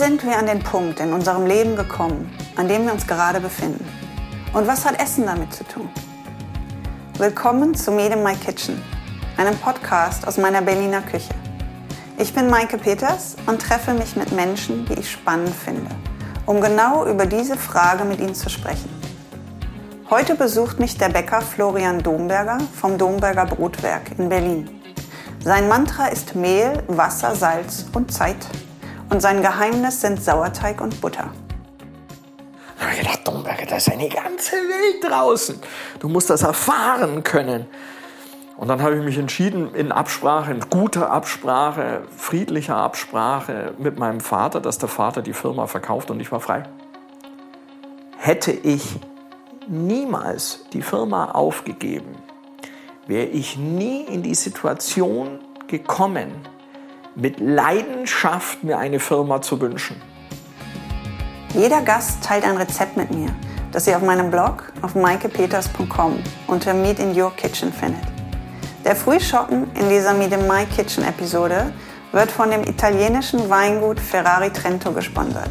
sind wir an den Punkt in unserem Leben gekommen, an dem wir uns gerade befinden? Und was hat Essen damit zu tun? Willkommen zu Made in My Kitchen, einem Podcast aus meiner Berliner Küche. Ich bin Maike Peters und treffe mich mit Menschen, die ich spannend finde, um genau über diese Frage mit ihnen zu sprechen. Heute besucht mich der Bäcker Florian Domberger vom Domberger Brotwerk in Berlin. Sein Mantra ist Mehl, Wasser, Salz und Zeit. Und sein Geheimnis sind Sauerteig und Butter. Da habe ich gedacht, Domberger, da ist eine ganze Welt draußen. Du musst das erfahren können. Und dann habe ich mich entschieden, in Absprache, in guter Absprache, friedlicher Absprache mit meinem Vater, dass der Vater die Firma verkauft und ich war frei. Hätte ich niemals die Firma aufgegeben, wäre ich nie in die Situation gekommen, mit Leidenschaft mir eine Firma zu wünschen. Jeder Gast teilt ein Rezept mit mir, das ihr auf meinem Blog auf maikepeters.com unter Meet in Your Kitchen findet. Der Frühschoppen in dieser Meet in My Kitchen Episode wird von dem italienischen Weingut Ferrari Trento gesponsert.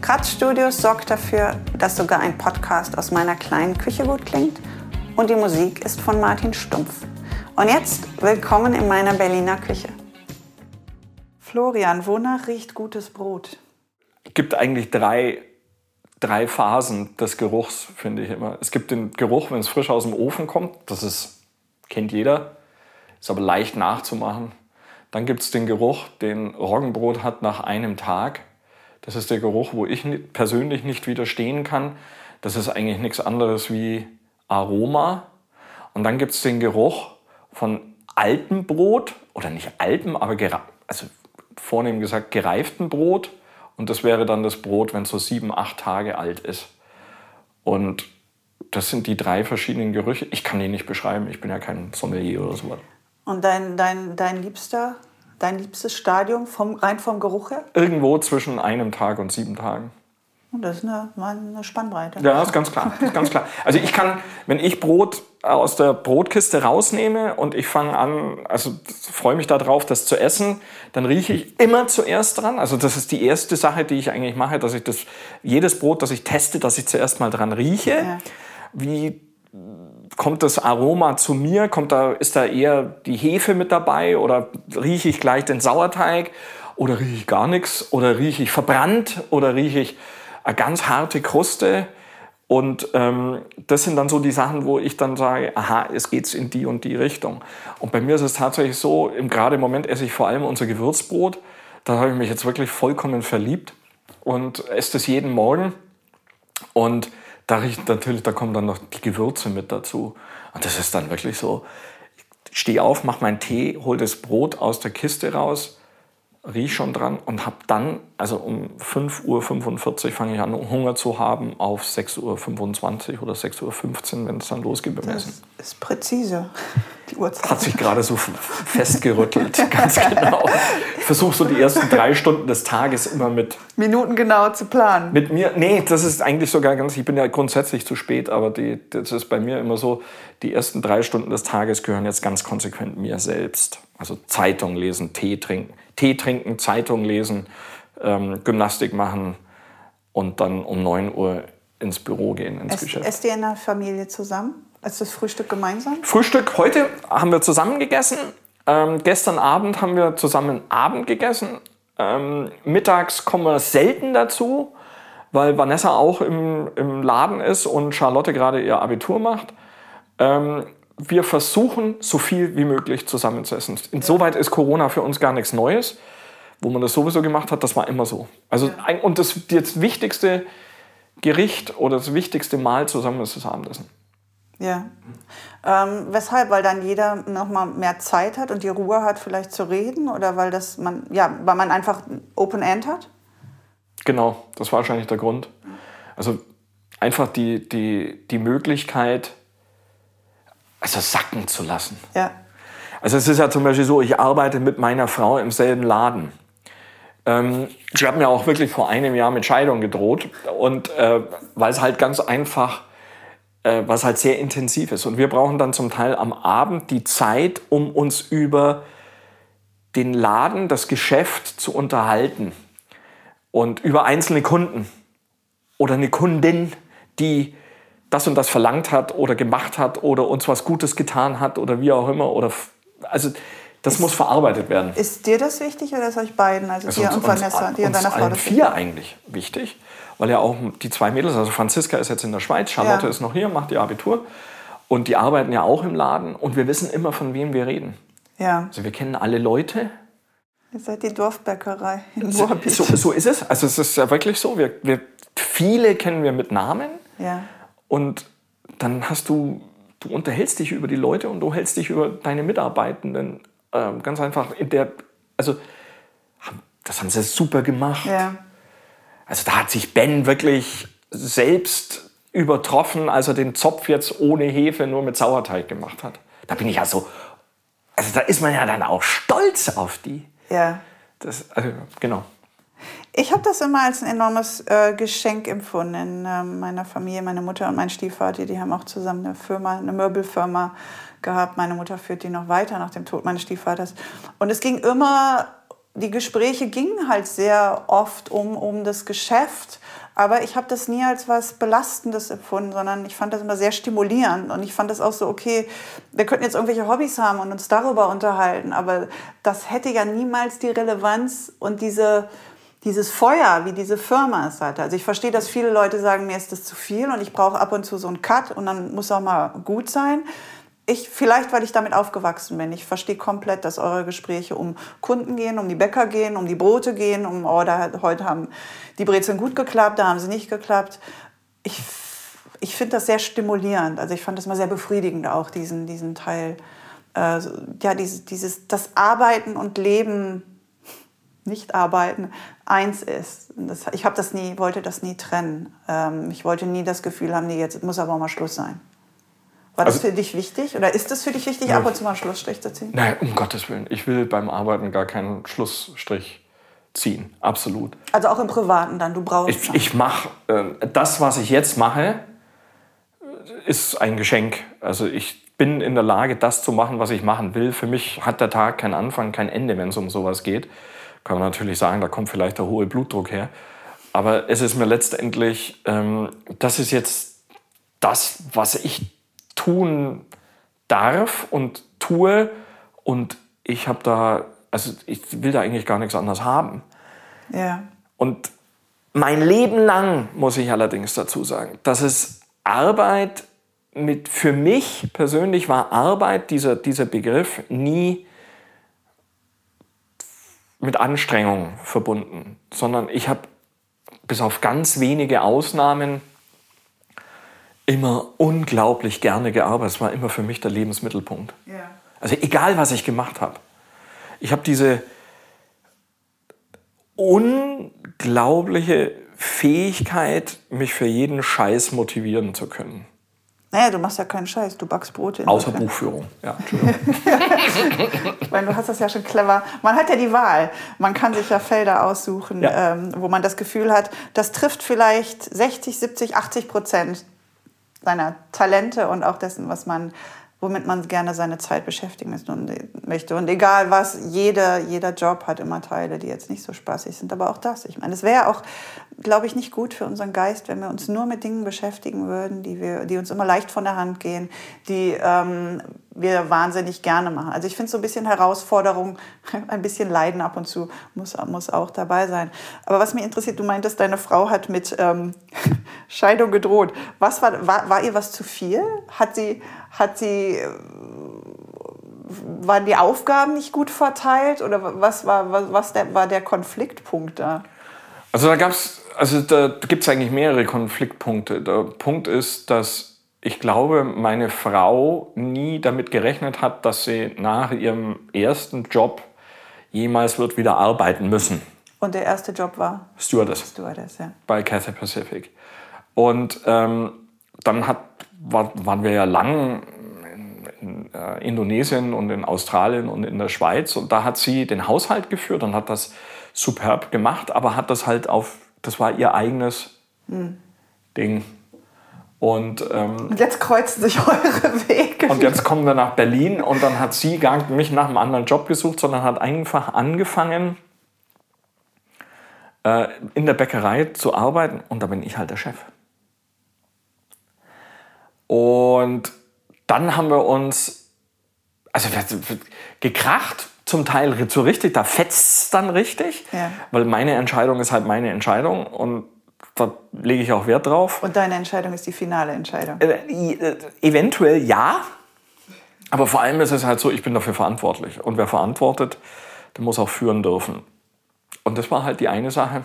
Kratz Studios sorgt dafür, dass sogar ein Podcast aus meiner kleinen Küche gut klingt und die Musik ist von Martin Stumpf. Und jetzt willkommen in meiner Berliner Küche. Florian, wonach riecht gutes Brot? Es gibt eigentlich drei, drei Phasen des Geruchs, finde ich immer. Es gibt den Geruch, wenn es frisch aus dem Ofen kommt. Das ist, kennt jeder, ist aber leicht nachzumachen. Dann gibt es den Geruch, den Roggenbrot hat nach einem Tag. Das ist der Geruch, wo ich persönlich nicht widerstehen kann. Das ist eigentlich nichts anderes wie Aroma. Und dann gibt es den Geruch von altem Brot oder nicht altem, aber also vornehm gesagt gereiften Brot. Und das wäre dann das Brot, wenn es so sieben, acht Tage alt ist. Und das sind die drei verschiedenen Gerüche. Ich kann die nicht beschreiben, ich bin ja kein Sommelier oder sowas. Und dein, dein, dein liebster, dein liebstes Stadium vom, rein vom Geruch her? Irgendwo zwischen einem Tag und sieben Tagen. Das ist eine, eine Spannbreite. Ja, ist ganz klar. Ist ganz klar. Also ich kann, wenn ich Brot aus der Brotkiste rausnehme und ich fange an, also freue mich darauf, das zu essen, dann rieche ich immer zuerst dran. Also das ist die erste Sache, die ich eigentlich mache, dass ich das, jedes Brot, das ich teste, dass ich zuerst mal dran rieche. Ja. Wie kommt das Aroma zu mir? Kommt da, ist da eher die Hefe mit dabei oder rieche ich gleich den Sauerteig? Oder rieche ich gar nichts? Oder rieche ich verbrannt? Oder rieche ich eine ganz harte Kruste. Und ähm, das sind dann so die Sachen, wo ich dann sage, aha, es geht in die und die Richtung. Und bei mir ist es tatsächlich so, im, gerade Moment esse ich vor allem unser Gewürzbrot. Da habe ich mich jetzt wirklich vollkommen verliebt und esse das jeden Morgen. Und da riecht natürlich, da kommen dann noch die Gewürze mit dazu. Und das ist dann wirklich so, ich stehe auf, mache meinen Tee, hole das Brot aus der Kiste raus, riech schon dran und habe dann, also um 5.45 Uhr fange ich an, Hunger zu haben auf 6.25 Uhr oder 6.15 Uhr, wenn es dann losgeht beim Essen. Das ist präzise, die Uhrzeit. Hat sich gerade so festgerüttelt, ganz genau. Ich versuche so die ersten drei Stunden des Tages immer mit... Minuten genau zu planen. Mit mir, nee, das ist eigentlich sogar ganz, ich bin ja grundsätzlich zu spät, aber die, das ist bei mir immer so, die ersten drei Stunden des Tages gehören jetzt ganz konsequent mir selbst. Also Zeitung lesen, Tee trinken Tee trinken, Zeitung lesen, ähm, Gymnastik machen und dann um 9 Uhr ins Büro gehen, ins Esst, Geschäft. Esst ihr in der Familie zusammen? Ist das Frühstück gemeinsam? Frühstück heute haben wir zusammen gegessen. Ähm, gestern Abend haben wir zusammen Abend gegessen. Ähm, mittags kommen wir selten dazu, weil Vanessa auch im, im Laden ist und Charlotte gerade ihr Abitur macht. Ähm, wir versuchen, so viel wie möglich zusammen zu essen. Insoweit ist Corona für uns gar nichts Neues. Wo man das sowieso gemacht hat, das war immer so. Also, und das, das wichtigste Gericht oder das wichtigste Mahl zusammen ist das Abendessen. Ja. Ähm, weshalb? Weil dann jeder noch mal mehr Zeit hat und die Ruhe hat, vielleicht zu reden? Oder weil, das man, ja, weil man einfach Open End hat? Genau, das war wahrscheinlich der Grund. Also einfach die, die, die Möglichkeit, also sacken zu lassen. Ja. Also es ist ja zum Beispiel so, ich arbeite mit meiner Frau im selben Laden. Ähm, ich habe mir auch wirklich vor einem Jahr mit Scheidung gedroht und äh, weil es halt ganz einfach, äh, was halt sehr intensiv ist. Und wir brauchen dann zum Teil am Abend die Zeit, um uns über den Laden, das Geschäft zu unterhalten. und über einzelne Kunden oder eine Kundin, die das und das verlangt hat oder gemacht hat oder uns was Gutes getan hat oder wie auch immer. Oder also das ist, muss verarbeitet werden. Ist dir das wichtig oder ist euch beiden, also, also dir und Vanessa, dir und deiner Frau? Das vier eigentlich wichtig, weil ja auch die zwei Mädels, also Franziska ist jetzt in der Schweiz, Charlotte ja. ist noch hier, macht ihr Abitur und die arbeiten ja auch im Laden und wir wissen immer, von wem wir reden. Ja. Also wir kennen alle Leute. Ihr seid die Dorfbäckerei in so, so, so, ist es. Also es ist ja wirklich so. Wir, wir, viele kennen wir mit Namen. Ja. Und dann hast du, du unterhältst dich über die Leute und du hältst dich über deine Mitarbeitenden. Ähm, ganz einfach in der, also das haben sie super gemacht. Ja. Also da hat sich Ben wirklich selbst übertroffen, als er den Zopf jetzt ohne Hefe nur mit Sauerteig gemacht hat. Da bin ich ja so, also da ist man ja dann auch stolz auf die. Ja. Das, also, genau. Ich habe das immer als ein enormes äh, Geschenk empfunden in äh, meiner Familie. Meine Mutter und mein Stiefvater, die haben auch zusammen eine Firma, eine Möbelfirma gehabt. Meine Mutter führt die noch weiter nach dem Tod meines Stiefvaters. Und es ging immer, die Gespräche gingen halt sehr oft um, um das Geschäft. Aber ich habe das nie als was Belastendes empfunden, sondern ich fand das immer sehr stimulierend. Und ich fand das auch so, okay, wir könnten jetzt irgendwelche Hobbys haben und uns darüber unterhalten, aber das hätte ja niemals die Relevanz und diese, dieses Feuer, wie diese Firma es hatte. Also ich verstehe, dass viele Leute sagen, mir ist das zu viel und ich brauche ab und zu so einen Cut und dann muss auch mal gut sein ich, vielleicht, weil ich damit aufgewachsen bin. Ich verstehe komplett, dass eure Gespräche um Kunden gehen, um die Bäcker gehen, um die Brote gehen, um, oh, da, heute haben die Brezeln gut geklappt, da haben sie nicht geklappt. Ich, ich finde das sehr stimulierend. Also ich fand das mal sehr befriedigend auch, diesen, diesen Teil. Äh, ja, dieses, dieses, das Arbeiten und Leben, nicht arbeiten, eins ist. Das, ich habe das nie, wollte das nie trennen. Ähm, ich wollte nie das Gefühl haben, nee, jetzt muss aber mal Schluss sein. War das also, für dich wichtig oder ist es für dich wichtig, ab und zu mal einen Schlussstrich zu ziehen? Nein, um Gottes Willen. Ich will beim Arbeiten gar keinen Schlussstrich ziehen. Absolut. Also auch im Privaten dann, du brauchst. Ich, ich mache äh, das, was ich jetzt mache, ist ein Geschenk. Also ich bin in der Lage, das zu machen, was ich machen will. Für mich hat der Tag keinen Anfang, kein Ende, wenn es um sowas geht. Kann man natürlich sagen, da kommt vielleicht der hohe Blutdruck her. Aber es ist mir letztendlich, ähm, das ist jetzt das, was ich tun darf und tue. Und ich habe da, also ich will da eigentlich gar nichts anderes haben. Ja. Und mein Leben lang, muss ich allerdings dazu sagen, dass es Arbeit mit, für mich persönlich war Arbeit, dieser, dieser Begriff, nie mit Anstrengung verbunden, sondern ich habe bis auf ganz wenige Ausnahmen immer unglaublich gerne gearbeitet. Es war immer für mich der Lebensmittelpunkt. Ja. Also egal, was ich gemacht habe. Ich habe diese unglaubliche Fähigkeit, mich für jeden Scheiß motivieren zu können. Naja, du machst ja keinen Scheiß, du backst Brote. Außer Buchführung, ja. meine, du hast das ja schon clever. Man hat ja die Wahl. Man kann sich ja Felder aussuchen, ja. Ähm, wo man das Gefühl hat, das trifft vielleicht 60, 70, 80 Prozent seiner Talente und auch dessen, was man, womit man gerne seine Zeit beschäftigen möchte. Und egal was, jeder, jeder Job hat immer Teile, die jetzt nicht so spaßig sind. Aber auch das, ich meine, es wäre auch, glaube ich, nicht gut für unseren Geist, wenn wir uns nur mit Dingen beschäftigen würden, die, wir, die uns immer leicht von der Hand gehen, die ähm, wir wahnsinnig gerne machen. Also ich finde so ein bisschen Herausforderung, ein bisschen Leiden ab und zu muss, muss auch dabei sein. Aber was mich interessiert, du meintest, deine Frau hat mit ähm, Scheidung gedroht. Was war, war, war ihr was zu viel? Hat sie, hat sie, äh, waren die Aufgaben nicht gut verteilt oder was war, was, was der, war der Konfliktpunkt da? Also da gab's, also da gibt es eigentlich mehrere Konfliktpunkte. Der Punkt ist, dass ich glaube, meine Frau nie damit gerechnet hat, dass sie nach ihrem ersten Job jemals wird wieder arbeiten müssen. Und der erste Job war? Stewardess. Stewardess, ja. Bei Cathay Pacific. Und ähm, dann hat, war, waren wir ja lang in, in äh, Indonesien und in Australien und in der Schweiz und da hat sie den Haushalt geführt und hat das superb gemacht, aber hat das halt auf, das war ihr eigenes hm. Ding. Und, ähm, und jetzt kreuzen sich eure Wege. Und jetzt kommen wir nach Berlin und dann hat sie gar nicht nach einem anderen Job gesucht, sondern hat einfach angefangen, äh, in der Bäckerei zu arbeiten und da bin ich halt der Chef. Und dann haben wir uns, also gekracht, zum Teil so richtig, da fetzt es dann richtig, Ja. weil meine Entscheidung ist halt meine Entscheidung und da lege ich auch Wert drauf. Und deine Entscheidung ist die finale Entscheidung. Äh, i- äh, eventuell ja, aber vor allem ist es halt so, ich bin dafür verantwortlich. Und wer verantwortet, der muss auch führen dürfen. Und das war halt die eine Sache.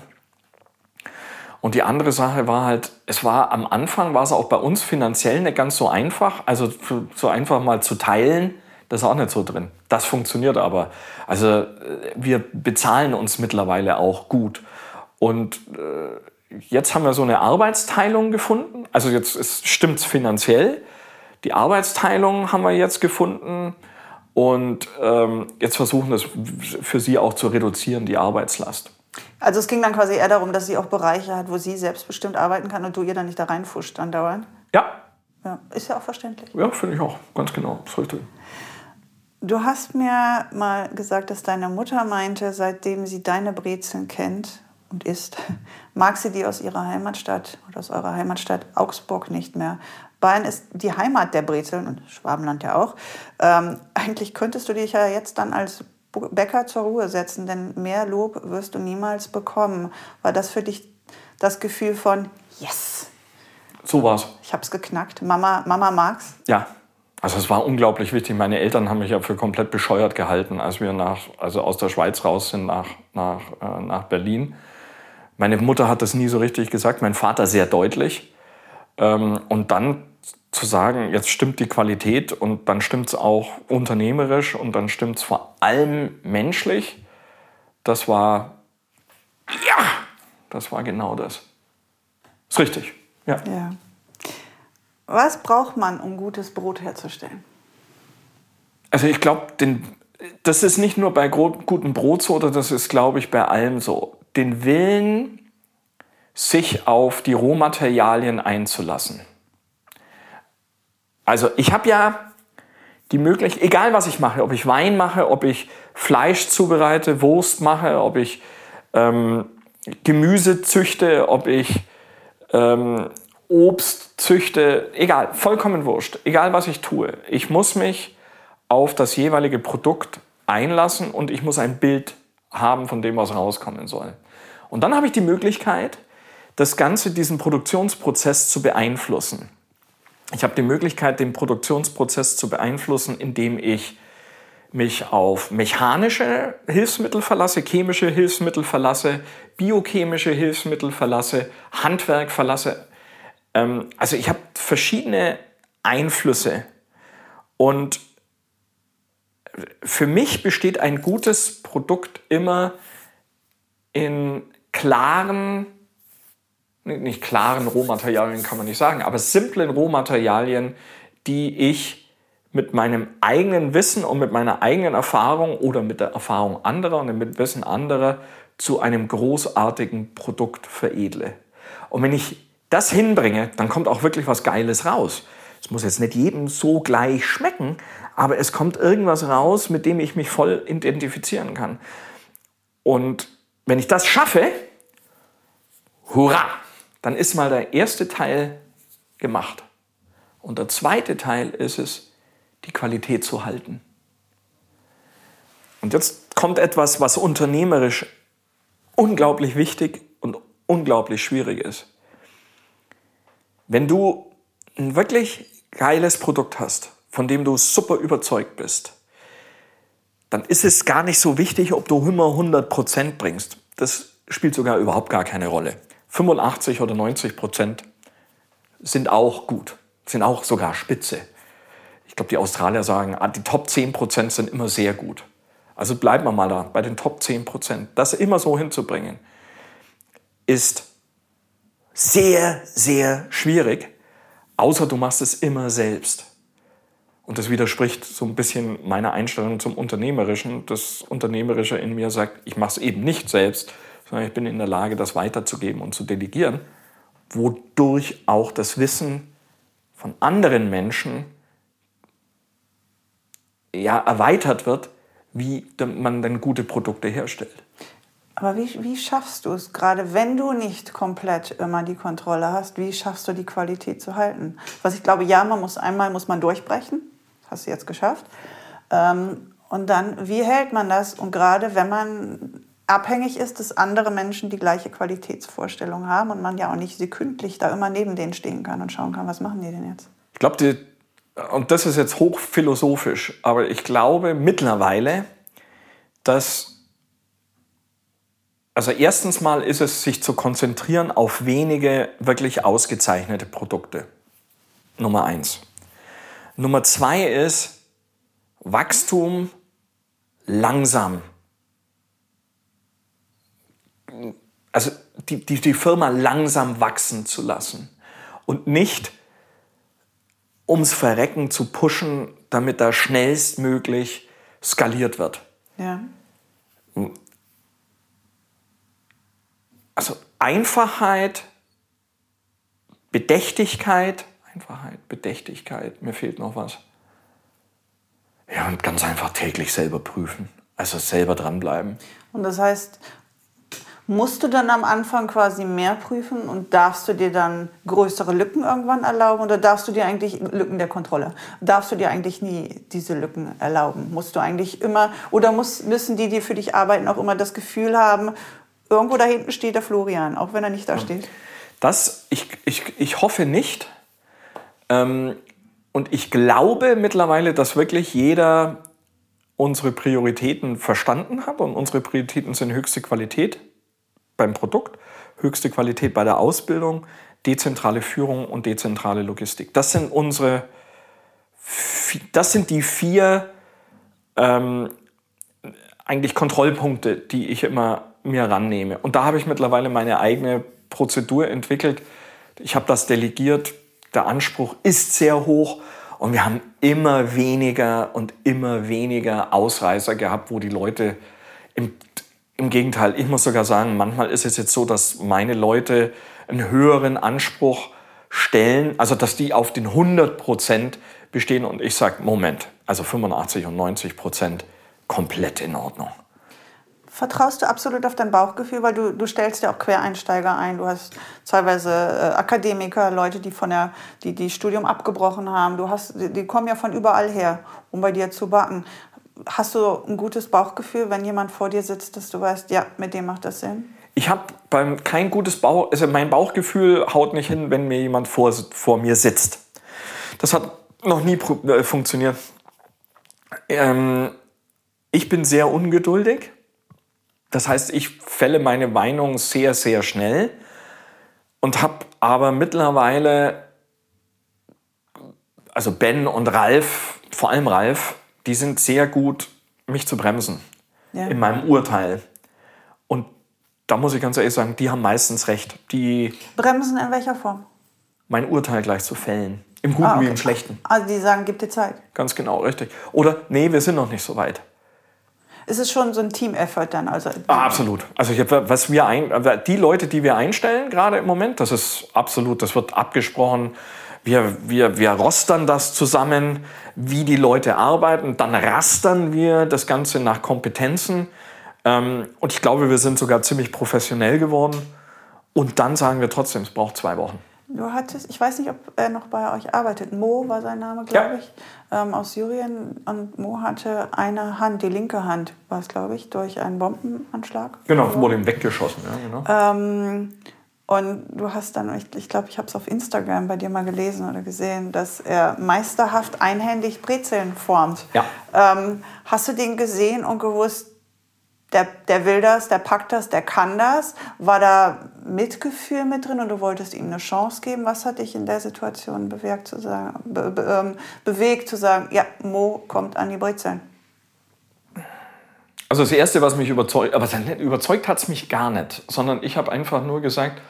Und die andere Sache war halt, es war am Anfang, war es auch bei uns finanziell nicht ganz so einfach. Also so- so einfach mal zu teilen, das ist auch nicht so drin. Das funktioniert aber. Also äh, wir bezahlen uns mittlerweile auch gut. Und äh, jetzt haben wir so eine Arbeitsteilung gefunden. Also jetzt stimmt es finanziell. Die Arbeitsteilung haben wir jetzt gefunden. Und ähm, jetzt versuchen das für sie auch zu reduzieren, die Arbeitslast. Also es ging dann quasi eher darum, dass sie auch Bereiche hat, wo sie selbstbestimmt arbeiten kann und du ihr dann nicht da reinfuscht andauernd. Ja, Ja, ist ja auch verständlich. ja finde ich auch. Ganz genau. Ist richtig. Du hast mir mal gesagt, dass deine Mutter meinte, seitdem sie deine Brezeln kennt und isst, mag sie die aus ihrer Heimatstadt oder aus eurer Heimatstadt Augsburg nicht mehr. Bayern ist die Heimat der Brezeln und Schwabenland ja auch. Ähm, eigentlich könntest du dich ja jetzt dann als Bäcker zur Ruhe setzen, denn mehr Lob wirst du niemals bekommen. War das für dich das Gefühl von Yes, So war's. ich hab's geknackt, Mama, Mama mag's? Ja. Also es war unglaublich wichtig. Meine Eltern haben mich ja für komplett bescheuert gehalten, als wir nach, also aus der Schweiz raus sind nach, nach, äh, nach Berlin. Meine Mutter hat das nie so richtig gesagt, mein Vater sehr deutlich. Ähm, und dann zu sagen, jetzt stimmt die Qualität und dann stimmt es auch unternehmerisch und dann stimmt es vor allem menschlich, das war, ja, das war genau das. Ist richtig, ja. Ja. Was braucht man, um gutes Brot herzustellen? Also ich glaube, das ist nicht nur bei gutem Brot so, oder das ist, glaube ich, bei allem so. Den Willen, sich auf die Rohmaterialien einzulassen. Also ich habe ja die Möglichkeit, egal was ich mache, ob ich Wein mache, ob ich Fleisch zubereite, Wurst mache, ob ich ähm, Gemüse züchte, ob ich ähm, Obst züchte, egal, vollkommen wurscht, egal was ich tue. Ich muss mich auf das jeweilige Produkt einlassen und ich muss ein Bild haben von dem, was rauskommen soll. Und dann habe ich die Möglichkeit, das Ganze, diesen Produktionsprozess zu beeinflussen. Ich habe die Möglichkeit, den Produktionsprozess zu beeinflussen, indem ich mich auf mechanische Hilfsmittel verlasse, chemische Hilfsmittel verlasse, biochemische Hilfsmittel verlasse, Handwerk verlasse. Ähm, also ich habe verschiedene Einflüsse. Und für mich besteht ein gutes Produkt immer in klaren, nicht klaren Rohmaterialien kann man nicht sagen, aber simplen Rohmaterialien, die ich mit meinem eigenen Wissen und mit meiner eigenen Erfahrung oder mit der Erfahrung anderer und mit Wissen anderer zu einem großartigen Produkt veredle. Und wenn ich das hinbringe, dann kommt auch wirklich was Geiles raus. Es muss jetzt nicht jedem so gleich schmecken, aber es kommt irgendwas raus, mit dem ich mich voll identifizieren kann. Und wenn ich das schaffe, hurra, dann ist mal der erste Teil gemacht. Und der zweite Teil ist es, die Qualität zu halten. Und jetzt kommt etwas, was unternehmerisch unglaublich wichtig und unglaublich schwierig ist. Wenn du ein wirklich geiles Produkt hast, von dem du super überzeugt bist, dann ist es gar nicht so wichtig, ob du immer 100% bringst. Das spielt sogar überhaupt gar keine Rolle. 85 oder 90% sind auch gut, sind auch sogar spitze. Ich glaube, die Australier sagen, ah, die Top 10% sind immer sehr gut. Also bleiben wir mal da bei den Top 10%. Das immer so hinzubringen, ist sehr, sehr schwierig, außer du machst es immer selbst. Und das widerspricht so ein bisschen meiner Einstellung zum Unternehmerischen. Das Unternehmerische in mir sagt, ich mache es eben nicht selbst, sondern ich bin in der Lage, das weiterzugeben und zu delegieren, wodurch auch das Wissen von anderen Menschen ja, erweitert wird, wie man dann gute Produkte herstellt. Aber wie, wie schaffst du es, gerade wenn du nicht komplett immer die Kontrolle hast, wie schaffst du die Qualität zu halten? Was ich glaube, ja, man muss einmal muss man durchbrechen, hast du jetzt geschafft. Ähm, und dann, wie hält man das? Und gerade wenn man abhängig ist, dass andere Menschen die gleiche Qualitätsvorstellung haben und man ja auch nicht sekündlich da immer neben denen stehen kann und schauen kann, was machen die denn jetzt? Ich glaube, und das ist jetzt hochphilosophisch, aber ich glaube mittlerweile, dass also erstens mal ist es, sich zu konzentrieren auf wenige wirklich ausgezeichnete Produkte. Nummer eins. Nummer zwei ist Wachstum langsam. Also die, die, die Firma langsam wachsen zu lassen und nicht ums Verrecken zu pushen, damit da schnellstmöglich skaliert wird. Ja. also Einfachheit, Bedächtigkeit, Einfachheit, Bedächtigkeit, mir fehlt noch was. Ja, und ganz einfach täglich selber prüfen. Also selber dranbleiben. Und das heißt, musst du dann am Anfang quasi mehr prüfen und darfst du dir dann größere Lücken irgendwann erlauben oder darfst du dir eigentlich Lücken der Kontrolle? Darfst du dir eigentlich nie diese Lücken erlauben? Musst du eigentlich immer oder muss, müssen die, die für dich arbeiten, auch immer das Gefühl haben, Irgendwo da hinten steht der Florian, auch wenn er nicht da steht. Das, ich, ich, ich hoffe nicht. Ähm, und ich glaube mittlerweile, dass wirklich jeder unsere Prioritäten verstanden hat. Und unsere Prioritäten sind höchste Qualität beim Produkt, höchste Qualität bei der Ausbildung, dezentrale Führung und dezentrale Logistik. Das sind unsere, das sind die vier ähm, eigentlich Kontrollpunkte, die ich immer mir rannehme. Und da habe ich mittlerweile meine eigene Prozedur entwickelt. Ich habe das delegiert. Der Anspruch ist sehr hoch und wir haben immer weniger und immer weniger Ausreißer gehabt, wo die Leute im, im Gegenteil, ich muss sogar sagen, manchmal ist es jetzt so, dass meine Leute einen höheren Anspruch stellen, also dass die auf den 100 Prozent bestehen und ich sage, Moment, also 85 und 90 Prozent komplett in Ordnung. Vertraust du absolut auf dein Bauchgefühl, weil du, du stellst ja auch Quereinsteiger ein. Du hast teilweise äh, Akademiker, Leute, die von der, die, die Studium abgebrochen haben. Du hast, die, die kommen ja von überall her, um bei dir zu backen. Hast du ein gutes Bauchgefühl, wenn jemand vor dir sitzt, dass du weißt, ja, mit dem macht das Sinn? Ich habe beim kein gutes Bauch, also mein Bauchgefühl haut nicht hin, wenn mir jemand vor, vor mir sitzt. Das hat noch nie äh, funktioniert. Ähm, ich bin sehr ungeduldig das heißt, ich fälle meine Meinung sehr, sehr schnell und habe aber mittlerweile, also Ben und Ralf, vor allem Ralf, die sind sehr gut, mich zu bremsen ja. in meinem Urteil. Und da muss ich ganz ehrlich sagen, die haben meistens recht. Die bremsen in welcher Form? Mein Urteil gleich zu fällen. Im Guten ah, okay. wie im Schlechten. Also die sagen, gib dir Zeit. Ganz genau, richtig. Oder nee, wir sind noch nicht so weit ist es schon so ein Team-Effort dann. Also ah, absolut. Also ich, was wir ein, die Leute, die wir einstellen gerade im Moment, das ist absolut, das wird abgesprochen. Wir, wir, wir rostern das zusammen, wie die Leute arbeiten. Dann rastern wir das Ganze nach Kompetenzen. Ähm, und ich glaube, wir sind sogar ziemlich professionell geworden. Und dann sagen wir trotzdem, es braucht zwei Wochen. Du hattest, ich weiß nicht, ob er noch bei euch arbeitet. Mo war sein Name, glaube ja. ich, ähm, aus Syrien. Und Mo hatte eine Hand, die linke Hand war es, glaube ich, durch einen Bombenanschlag. Genau, wurde ihm weggeschossen. Ja, genau. Ähm, und du hast dann, ich glaube, ich, glaub, ich habe es auf Instagram bei dir mal gelesen oder gesehen, dass er meisterhaft einhändig Brezeln formt. Ja. Ähm, hast du den gesehen und gewusst, der, der will das, der packt das, der kann das. War da Mitgefühl mit drin und du wolltest ihm eine Chance geben? Was hat dich in der Situation bewegt zu sagen, be, be, ähm, bewegt zu sagen, ja, Mo kommt an die Brezeln? Also das Erste, was mich überzeugt, aber überzeugt hat es mich gar nicht, sondern ich habe einfach nur gesagt,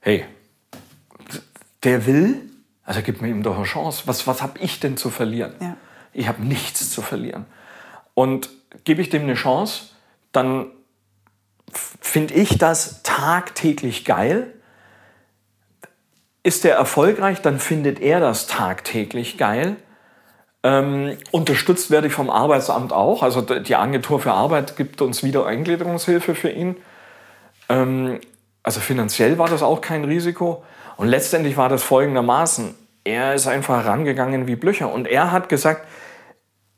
hey, der will, also gib mir ihm doch eine Chance. Was, was habe ich denn zu verlieren? Ja. Ich habe nichts zu verlieren. Und gebe ich dem eine Chance, dann finde ich das tagtäglich geil. Ist er erfolgreich, dann findet er das tagtäglich geil. Ähm, unterstützt werde ich vom Arbeitsamt auch. Also die Agentur für Arbeit gibt uns wieder Eingliederungshilfe für ihn. Ähm, also finanziell war das auch kein Risiko. Und letztendlich war das folgendermaßen. Er ist einfach rangegangen wie Blücher. Und er hat gesagt,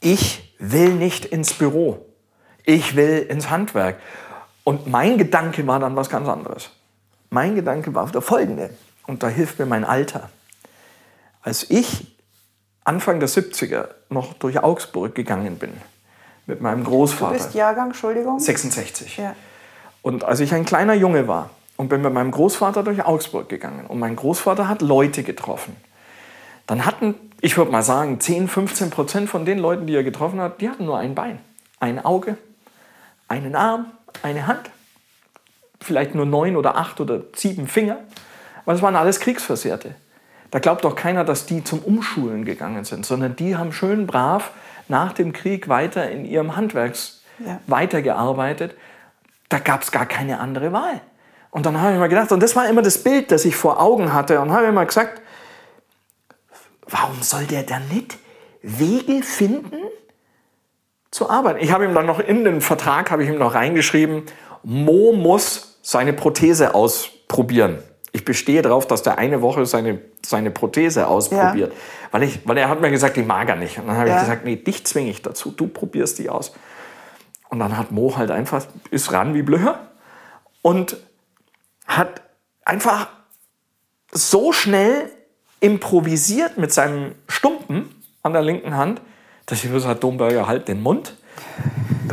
ich will nicht ins Büro. Ich will ins Handwerk. Und mein Gedanke war dann was ganz anderes. Mein Gedanke war der folgende. Und da hilft mir mein Alter. Als ich Anfang der 70er noch durch Augsburg gegangen bin, mit meinem Großvater. Du bist Jahrgang, Entschuldigung? 66. Ja. Und als ich ein kleiner Junge war und bin mit meinem Großvater durch Augsburg gegangen und mein Großvater hat Leute getroffen, dann hatten, ich würde mal sagen, 10, 15 Prozent von den Leuten, die er getroffen hat, die hatten nur ein Bein, ein Auge, einen Arm, eine Hand, vielleicht nur neun oder acht oder sieben Finger, weil es waren alles Kriegsversehrte. Da glaubt doch keiner, dass die zum Umschulen gegangen sind, sondern die haben schön brav nach dem Krieg weiter in ihrem Handwerks ja. weitergearbeitet. Da gab es gar keine andere Wahl. Und dann habe ich mir gedacht, und das war immer das Bild, das ich vor Augen hatte, und habe immer gesagt, warum soll der dann nicht Wege finden zu arbeiten? Ich habe ihm dann noch in den Vertrag habe ich ihm noch reingeschrieben, Mo muss seine Prothese ausprobieren. Ich bestehe darauf, dass der eine Woche seine, seine Prothese ausprobiert. Ja. Weil, ich, weil er hat mir gesagt, ich mag er nicht. Und dann habe ja. ich gesagt, nee, dich zwinge ich dazu. Du probierst die aus. Und dann hat Mo halt einfach, ist ran wie Blöcher und hat einfach so schnell improvisiert mit seinem Stumpen an der linken Hand, dass ich gesagt habe, Domberger, halt den Mund,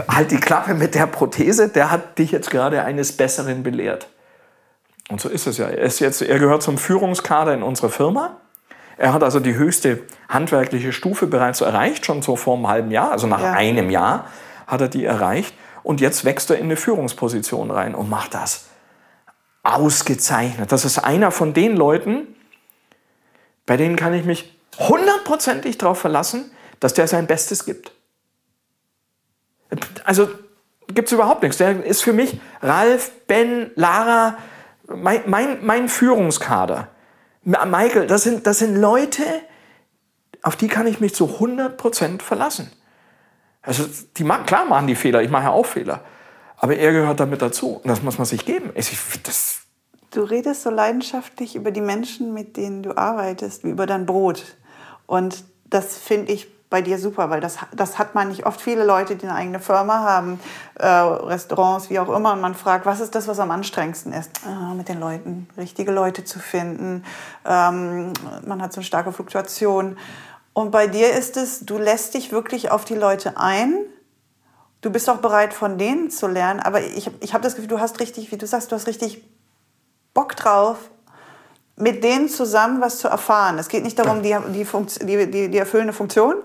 halt die Klappe mit der Prothese, der hat dich jetzt gerade eines Besseren belehrt. Und so ist es ja. Er, ist jetzt, er gehört zum Führungskader in unserer Firma. Er hat also die höchste handwerkliche Stufe bereits erreicht, schon so vor einem halben Jahr, also nach ja. einem Jahr hat er die erreicht. Und jetzt wächst er in eine Führungsposition rein und macht das ausgezeichnet. Das ist einer von den Leuten, bei denen kann ich mich hundertprozentig darauf verlassen, dass der sein Bestes gibt. Also gibt es überhaupt nichts. Der ist für mich Ralf, Ben, Lara, mein, mein, mein Führungskader, Michael, das sind, das sind Leute, auf die kann ich mich zu 100% verlassen. Also die machen, klar machen die Fehler, ich mache ja auch Fehler. Aber er gehört damit dazu. Und das muss man sich geben. Ich, das du redest so leidenschaftlich über die Menschen, mit denen du arbeitest, wie über dein Brot. Und das finde ich bei dir super, weil das, das hat man nicht oft. Viele Leute, die eine eigene Firma haben, äh, Restaurants, wie auch immer, und man fragt, was ist das, was am anstrengendsten ist? Ah, mit den Leuten, richtige Leute zu finden. Ähm, man hat so eine starke Fluktuation. Und bei dir ist es, du lässt dich wirklich auf die Leute ein. Du bist auch bereit, von denen zu lernen. Aber ich, ich habe das Gefühl, du hast richtig, wie du sagst, du hast richtig Bock drauf, mit denen zusammen was zu erfahren. Es geht nicht darum, die, die, die, die, die erfüllende Funktion,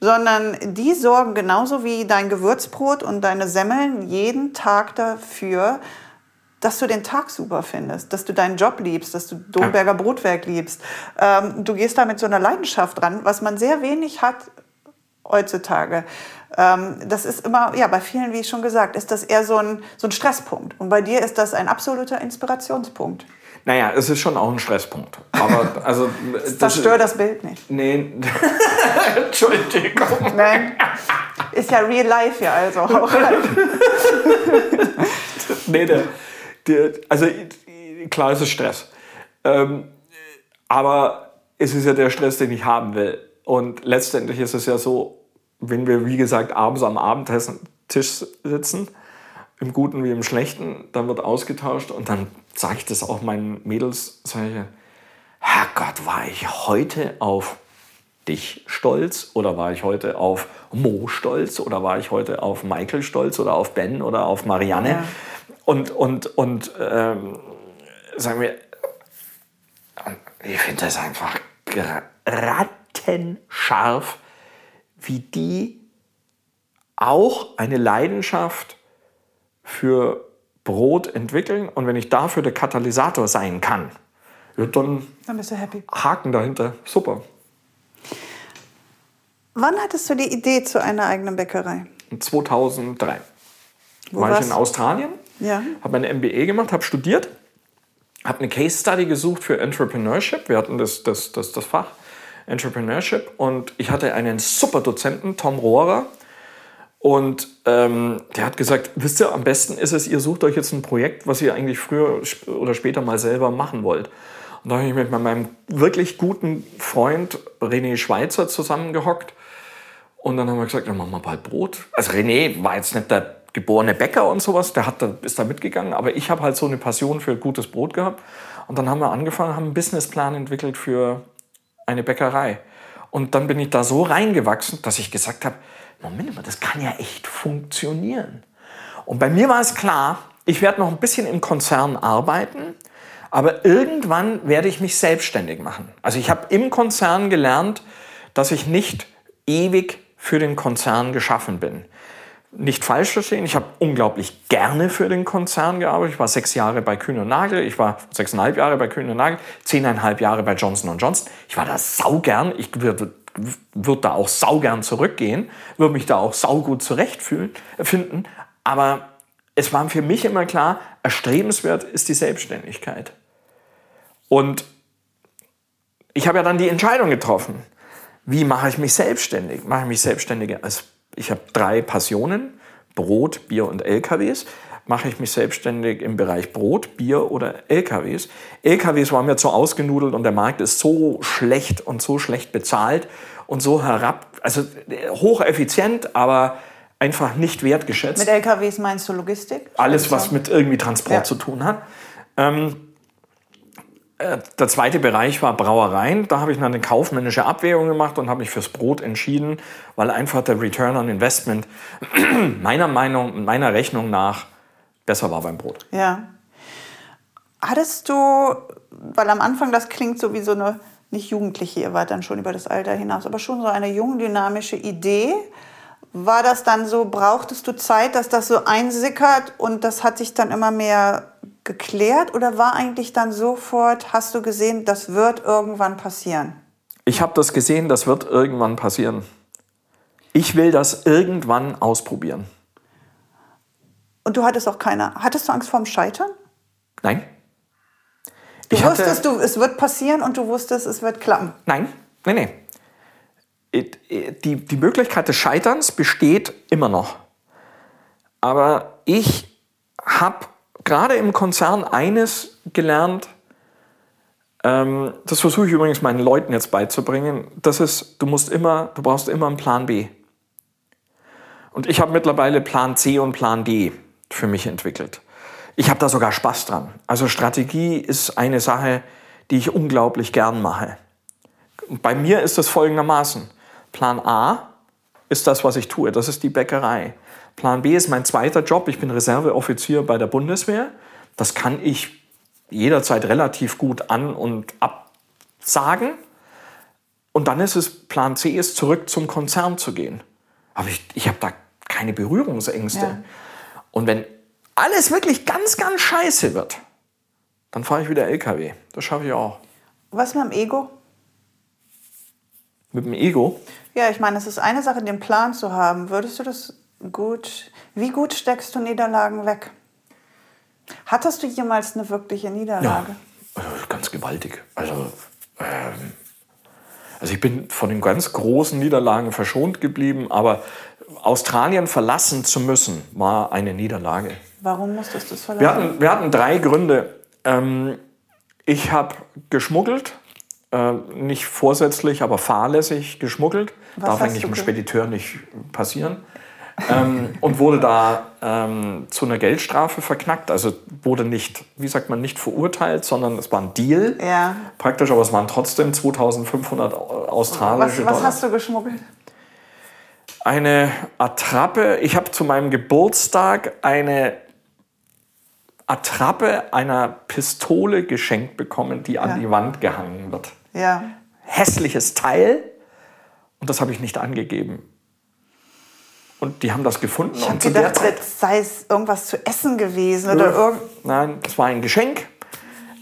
sondern die sorgen genauso wie dein Gewürzbrot und deine Semmeln jeden Tag dafür, dass du den Tag super findest, dass du deinen Job liebst, dass du Domberger Brotwerk liebst. Ähm, du gehst da mit so einer Leidenschaft dran, was man sehr wenig hat heutzutage. Ähm, das ist immer, ja, bei vielen, wie ich schon gesagt, ist das eher so ein, so ein Stresspunkt. Und bei dir ist das ein absoluter Inspirationspunkt. Naja, es ist schon auch ein Stresspunkt. Aber also. das Zerstör das Bild nicht. Nee. Entschuldigung. Nein. Ist ja real life ja also auch. nee, der, der, also klar ist es Stress. Ähm, aber es ist ja der Stress, den ich haben will. Und letztendlich ist es ja so, wenn wir, wie gesagt, abends am Abendtisch sitzen, im Guten wie im Schlechten, dann wird ausgetauscht und dann sage ich das auch meinen Mädels, sage ich, Herrgott, war ich heute auf dich stolz oder war ich heute auf Mo stolz oder war ich heute auf Michael stolz oder auf Ben oder auf Marianne? Ja. Und, und, und ähm, sagen wir, ich finde das einfach rattenscharf, wie die auch eine Leidenschaft für Brot entwickeln. Und wenn ich dafür der Katalysator sein kann, dann, dann bist du happy. Haken dahinter. Super. Wann hattest du die Idee zu einer eigenen Bäckerei? 2003. Wo war ich in Australien, ja. habe mein MBA gemacht, habe studiert, habe eine Case Study gesucht für Entrepreneurship. Wir hatten das, das, das, das Fach Entrepreneurship und ich hatte einen super Dozenten, Tom Rohrer, Und ähm, der hat gesagt, wisst ihr, am besten ist es, ihr sucht euch jetzt ein Projekt, was ihr eigentlich früher oder später mal selber machen wollt. Und da habe ich mit meinem wirklich guten Freund René Schweizer zusammengehockt. Und dann haben wir gesagt, dann machen wir bald Brot. Also René war jetzt nicht der geborene Bäcker und sowas, der hat da, ist da mitgegangen, aber ich habe halt so eine Passion für gutes Brot gehabt. Und dann haben wir angefangen, haben einen Businessplan entwickelt für eine Bäckerei. Und dann bin ich da so reingewachsen, dass ich gesagt habe, Moment mal, das kann ja echt funktionieren. Und bei mir war es klar, ich werde noch ein bisschen im Konzern arbeiten, aber irgendwann werde ich mich selbstständig machen. Also ich habe im Konzern gelernt, dass ich nicht ewig für den Konzern geschaffen bin. Nicht falsch verstehen, ich habe unglaublich gerne für den Konzern gearbeitet. Ich war sechs Jahre bei Kühn und Nagel, ich war sechseinhalb Jahre bei Kühn und Nagel, zehneinhalb Jahre bei Johnson Johnson. Ich war da saugern, ich würde würd da auch saugern zurückgehen, würde mich da auch saugut zurechtfinden. Aber es war für mich immer klar, erstrebenswert ist die Selbstständigkeit. Und ich habe ja dann die Entscheidung getroffen, wie mache ich mich selbstständig? Mache ich mich selbstständig als, ich habe drei Passionen, Brot, Bier und LKWs. Mache ich mich selbstständig im Bereich Brot, Bier oder LKWs? LKWs waren mir zu ausgenudelt und der Markt ist so schlecht und so schlecht bezahlt und so herab, also hocheffizient, aber einfach nicht wertgeschätzt. Mit LKWs meinst du Logistik? Alles, was mit irgendwie Transport ja. zu tun hat. Ähm, äh, der zweite Bereich war Brauereien. Da habe ich eine kaufmännische Abwägung gemacht und habe mich fürs Brot entschieden, weil einfach der Return on Investment meiner Meinung, meiner Rechnung nach besser war beim Brot. Ja. Hattest du, weil am Anfang das klingt so wie so eine, nicht jugendliche, ihr wart dann schon über das Alter hinaus, aber schon so eine jung dynamische Idee. War das dann so, brauchtest du Zeit, dass das so einsickert und das hat sich dann immer mehr geklärt oder war eigentlich dann sofort, hast du gesehen, das wird irgendwann passieren? Ich habe das gesehen, das wird irgendwann passieren. Ich will das irgendwann ausprobieren. Und du hattest auch keine, hattest du Angst vorm Scheitern? Nein. Du ich wusstest, du, es wird passieren und du wusstest, es wird klappen? Nein, nein, nein. Die, die Möglichkeit des Scheiterns besteht immer noch. Aber ich habe gerade im Konzern eines gelernt, ähm, das versuche ich übrigens meinen Leuten jetzt beizubringen, das ist, du musst immer, du brauchst immer einen Plan B. Und ich habe mittlerweile Plan C und Plan D für mich entwickelt. Ich habe da sogar Spaß dran. Also Strategie ist eine Sache, die ich unglaublich gern mache. Bei mir ist das folgendermaßen. Plan A ist das, was ich tue. Das ist die Bäckerei. Plan B ist mein zweiter Job. Ich bin Reserveoffizier bei der Bundeswehr. Das kann ich jederzeit relativ gut an- und absagen. Und dann ist es, Plan C ist, zurück zum Konzern zu gehen. Aber ich, ich habe da keine Berührungsängste. Ja. Und wenn alles wirklich ganz, ganz scheiße wird, dann fahre ich wieder LKW. Das schaffe ich auch. Was mit dem Ego? Mit dem Ego? Ja, ich meine, es ist eine Sache, den Plan zu haben. Würdest du das gut, wie gut steckst du Niederlagen weg? Hattest du jemals eine wirkliche Niederlage? Ja, ganz gewaltig. Also, ähm, also ich bin von den ganz großen Niederlagen verschont geblieben, aber Australien verlassen zu müssen, war eine Niederlage. Warum musstest du es verlassen? Wir hatten, wir hatten drei Gründe. Ähm, ich habe geschmuggelt, äh, nicht vorsätzlich, aber fahrlässig geschmuggelt. Was Darf eigentlich einem Spediteur nicht passieren ähm, und wurde da ähm, zu einer Geldstrafe verknackt. Also wurde nicht, wie sagt man, nicht verurteilt, sondern es war ein Deal ja. praktisch, aber es waren trotzdem 2500 australische was, was Dollar. Was hast du geschmuggelt? Eine Attrappe. Ich habe zu meinem Geburtstag eine Attrappe einer Pistole geschenkt bekommen, die ja. an die Wand gehangen wird. Ja. Hässliches Teil. Und das habe ich nicht angegeben. Und die haben das gefunden. Ich habe gedacht, es sei es irgendwas zu essen gewesen oder irgend. Nein, es war ein Geschenk.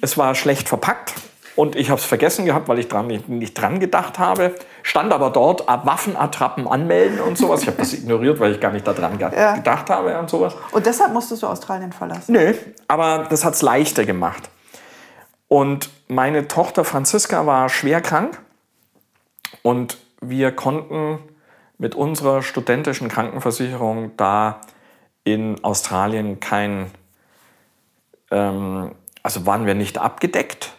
Es war schlecht verpackt. Und ich habe es vergessen gehabt, weil ich dran, nicht, nicht dran gedacht habe. Stand aber dort, Waffenattrappen anmelden und sowas. Ich habe das ignoriert, weil ich gar nicht daran ja. gedacht habe und sowas. Und deshalb musstest du Australien verlassen? Nö, aber das hat es leichter gemacht. Und meine Tochter Franziska war schwer krank. Und wir konnten mit unserer studentischen Krankenversicherung da in Australien kein, ähm, also waren wir nicht abgedeckt.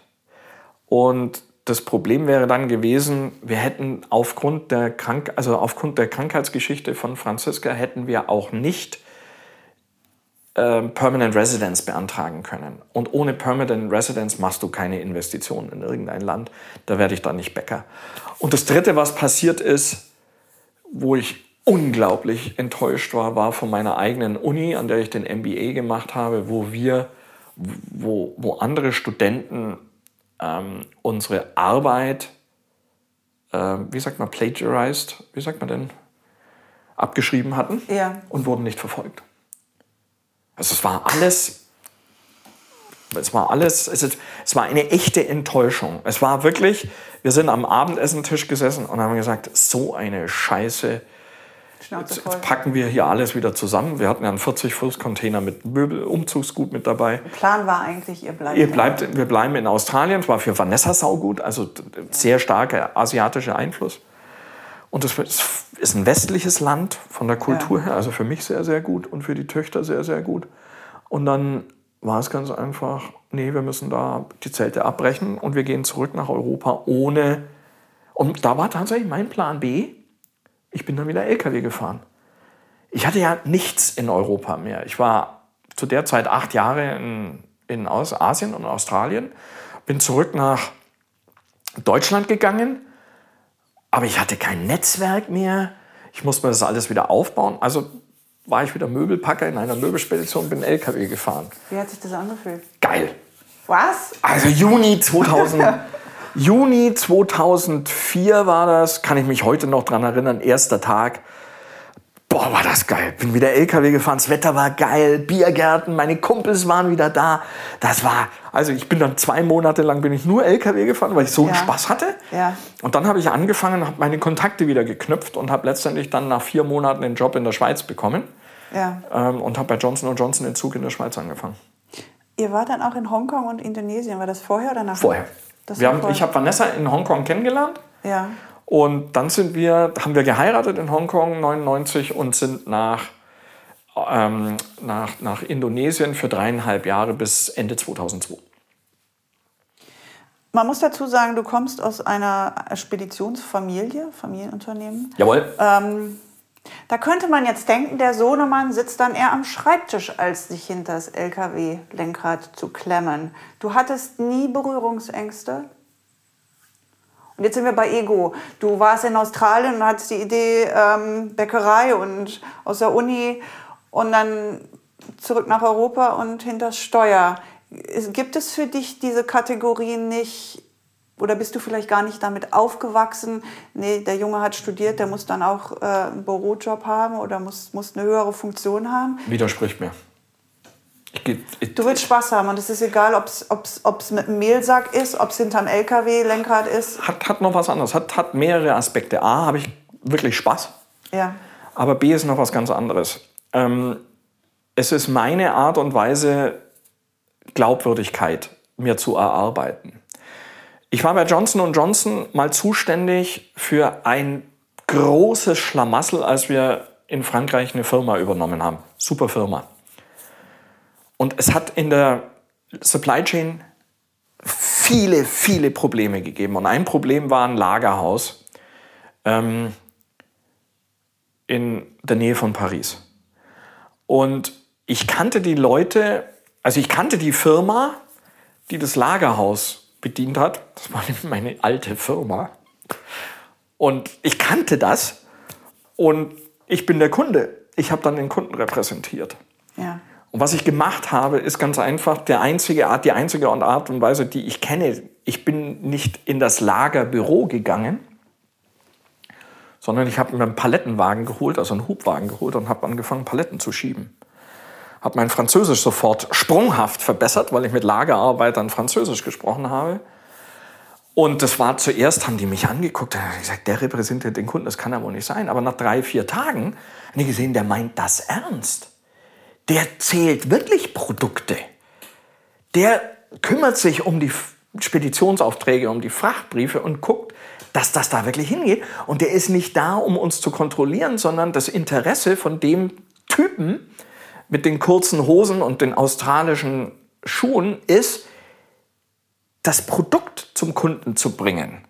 Und das Problem wäre dann gewesen, wir hätten aufgrund der, Krank also aufgrund der Krankheitsgeschichte von Franziska hätten wir auch nicht äh, Permanent Residence beantragen können. Und ohne Permanent Residence machst du keine Investitionen in irgendein Land. Da werde ich dann nicht Bäcker. Und das Dritte, was passiert ist, wo ich unglaublich enttäuscht war, war von meiner eigenen Uni, an der ich den MBA gemacht habe, wo wir, wo, wo andere Studenten ähm, unsere Arbeit, äh, wie sagt man, plagiarized, wie sagt man denn, abgeschrieben hatten Ja. und wurden nicht verfolgt. Also es war alles, es war alles, es, ist, es war eine echte Enttäuschung. Es war wirklich, wir sind am Abendessentisch gesessen und haben gesagt, so eine Scheiße. Jetzt, jetzt packen wir hier alles wieder zusammen. Wir hatten ja einen 40-Fuß-Container mit Möbel, Umzugsgut mit dabei. Plan war eigentlich, ihr bleibt. Ihr bleibt, wir bleiben in Australien. Es war für Vanessa saugut, also sehr starker asiatischer Einfluss. Und es ist ein westliches Land von der Kultur Ja. her, also für mich sehr, sehr gut und für die Töchter sehr, sehr gut. Und dann war es ganz einfach, nee, wir müssen da die Zelte abbrechen und wir gehen zurück nach Europa ohne. Und da war tatsächlich mein Plan B. Ich bin dann wieder LKW gefahren. Ich hatte ja nichts in Europa mehr. Ich war zu der Zeit acht Jahre in, in Asien und Australien, bin zurück nach Deutschland gegangen, aber ich hatte kein Netzwerk mehr. Ich musste mir das alles wieder aufbauen. Also war ich wieder Möbelpacker in einer Möbelspedition, bin LKW gefahren. Wie hat sich das angefühlt? Geil. Was? Also Juni 2000, Juni 2004 war das, kann ich mich heute noch dran erinnern, erster Tag. Boah, war das geil. Bin wieder LKW gefahren, das Wetter war geil, Biergärten, meine Kumpels waren wieder da. Das war, also ich bin dann zwei Monate lang bin ich nur LKW gefahren, weil ich so einen Ja. Spaß hatte. Ja. Und dann habe ich angefangen, habe meine Kontakte wieder geknüpft und habe letztendlich dann nach vier Monaten den Job in der Schweiz bekommen Ja. ähm, und habe bei Johnson Johnson den Zug in der Schweiz angefangen. Ihr wart dann auch in Hongkong und Indonesien. War das vorher oder nachher? Vorher. Haben, vorher. ich habe Vanessa in Hongkong kennengelernt. Ja. Und dann sind wir, haben wir geheiratet in Hongkong 99 und sind nach, ähm, nach, nach Indonesien für dreieinhalb Jahre bis Ende 2002. Man muss dazu sagen, du kommst aus einer Speditionsfamilie, Familienunternehmen. Jawohl. Ähm, da könnte man jetzt denken, der Sohnemann sitzt dann eher am Schreibtisch, als sich hinter das LKW-Lenkrad zu klemmen. Du hattest nie Berührungsängste. Und jetzt sind wir bei Ego. Du warst in Australien und hattest die Idee ähm, Bäckerei und aus der Uni und dann zurück nach Europa und hinters Steuer. Gibt es für dich diese Kategorien nicht? Oder bist du vielleicht gar nicht damit aufgewachsen? Nee, der Junge hat studiert, der muss dann auch äh, einen Bürojob haben oder muss, muss eine höhere Funktion haben. Widerspricht mir. Du willst Spaß haben und es ist egal, ob es mit einem Mehlsack ist, ob es hinterm LKW-Lenkrad ist. hat, hat noch was anderes, hat, hat mehrere Aspekte. A, habe ich wirklich Spaß. Ja. Aber B ist noch was ganz anderes. Ähm, es ist meine Art und Weise, Glaubwürdigkeit mir zu erarbeiten. Ich war bei Johnson Johnson mal zuständig für ein großes Schlamassel, als wir in Frankreich eine Firma übernommen haben. Super Firma. Und es hat in der Supply Chain viele, viele Probleme gegeben. Und ein Problem war ein Lagerhaus ähm, in der Nähe von Paris. Und ich kannte die Leute, also ich kannte die Firma, die das Lagerhaus bedient hat. Das war meine alte Firma. Und ich kannte das. Und ich bin der Kunde. Ich habe dann den Kunden repräsentiert. Ja. Und was ich gemacht habe, ist ganz einfach der einzige Art, die einzige Art und Weise, die ich kenne. Ich bin nicht in das Lagerbüro gegangen, sondern ich habe mir einen Palettenwagen geholt, also einen Hubwagen geholt und habe angefangen, Paletten zu schieben. Habe mein Französisch sofort sprunghaft verbessert, weil ich mit Lagerarbeitern Französisch gesprochen habe. Und das war zuerst, haben die mich angeguckt, ich gesagt, der repräsentiert den Kunden, das kann ja wohl nicht sein. Aber nach drei, vier Tagen haben die gesehen, der meint das ernst der zählt wirklich Produkte. Der kümmert sich um die Speditionsaufträge, um die Frachtbriefe und guckt, dass das da wirklich hingeht. Und der ist nicht da, um uns zu kontrollieren, sondern das Interesse von dem Typen mit den kurzen Hosen und den australischen Schuhen ist, das Produkt zum Kunden zu bringen.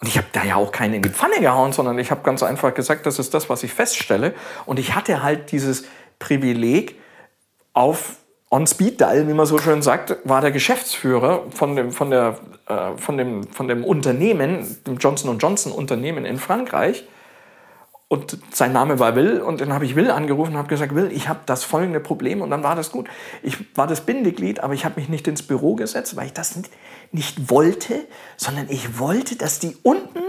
Und ich habe da ja auch keinen in die Pfanne gehauen, sondern ich habe ganz einfach gesagt, das ist das, was ich feststelle. Und ich hatte halt dieses Privileg, auf on Speed Dial, wie man so schön sagt, war der Geschäftsführer von dem, von der, äh, von dem, von dem Unternehmen, dem Johnson Johnson Unternehmen in Frankreich. Und sein Name war Will und dann habe ich Will angerufen und habe gesagt, Will, ich habe das folgende Problem und dann war das gut. Ich war das Bindeglied, aber ich habe mich nicht ins Büro gesetzt, weil ich das nicht, nicht wollte, sondern ich wollte, dass die unten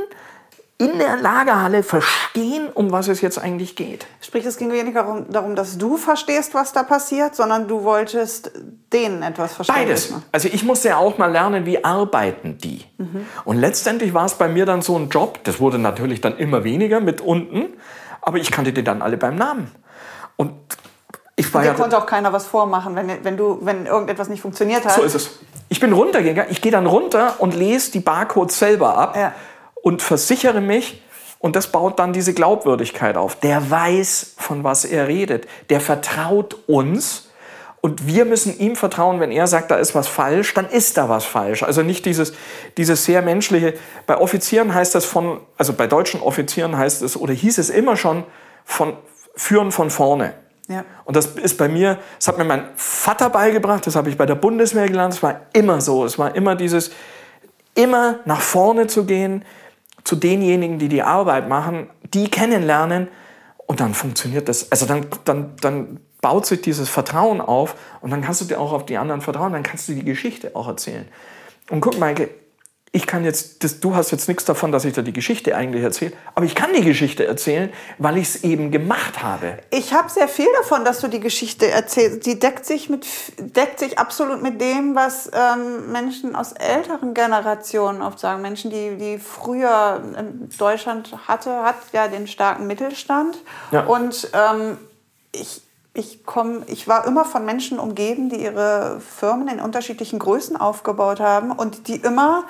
in der Lagerhalle verstehen, um was es jetzt eigentlich geht. Sprich, es ging weniger darum, dass du verstehst, was da passiert, sondern du wolltest denen etwas verstehen. Beides. Also ich musste ja auch mal lernen, wie arbeiten die. Mhm. Und letztendlich war es bei mir dann so ein Job, das wurde natürlich dann immer weniger mit unten, aber ich kannte die dann alle beim Namen. Und ich war Und dir ja, konnte auch keiner was vormachen, wenn, wenn, du, wenn irgendetwas nicht funktioniert hat. So ist es. Ich bin runtergegangen, ich gehe dann runter und lese die Barcodes selber ab. Ja und versichere mich, und das baut dann diese Glaubwürdigkeit auf. Der weiß, von was er redet. Der vertraut uns. Und wir müssen ihm vertrauen, wenn er sagt, da ist was falsch, dann ist da was falsch. Also nicht dieses, dieses sehr menschliche. Bei Offizieren heißt das von, also bei deutschen Offizieren heißt es, oder hieß es immer schon, von, führen von vorne. Ja. Und das ist bei mir, das hat mir mein Vater beigebracht, das habe ich bei der Bundeswehr gelernt, es war immer so. Es war immer dieses, immer nach vorne zu gehen, zu denjenigen, die die Arbeit machen, die kennenlernen und dann funktioniert das. Also dann, dann, dann baut sich dieses Vertrauen auf und dann kannst du dir auch auf die anderen vertrauen, dann kannst du die Geschichte auch erzählen. Und guck, Michael, ich kann jetzt, das, du hast jetzt nichts davon, dass ich da die Geschichte eigentlich erzähle, aber ich kann die Geschichte erzählen, weil ich es eben gemacht habe. Ich habe sehr viel davon, dass du die Geschichte erzählst. Die deckt sich, mit, deckt sich absolut mit dem, was ähm, Menschen aus älteren Generationen oft sagen. Menschen, die, die früher Deutschland hatte, hat ja den starken Mittelstand. Ja. Und ähm, ich, ich, komm, ich war immer von Menschen umgeben, die ihre Firmen in unterschiedlichen Größen aufgebaut haben und die immer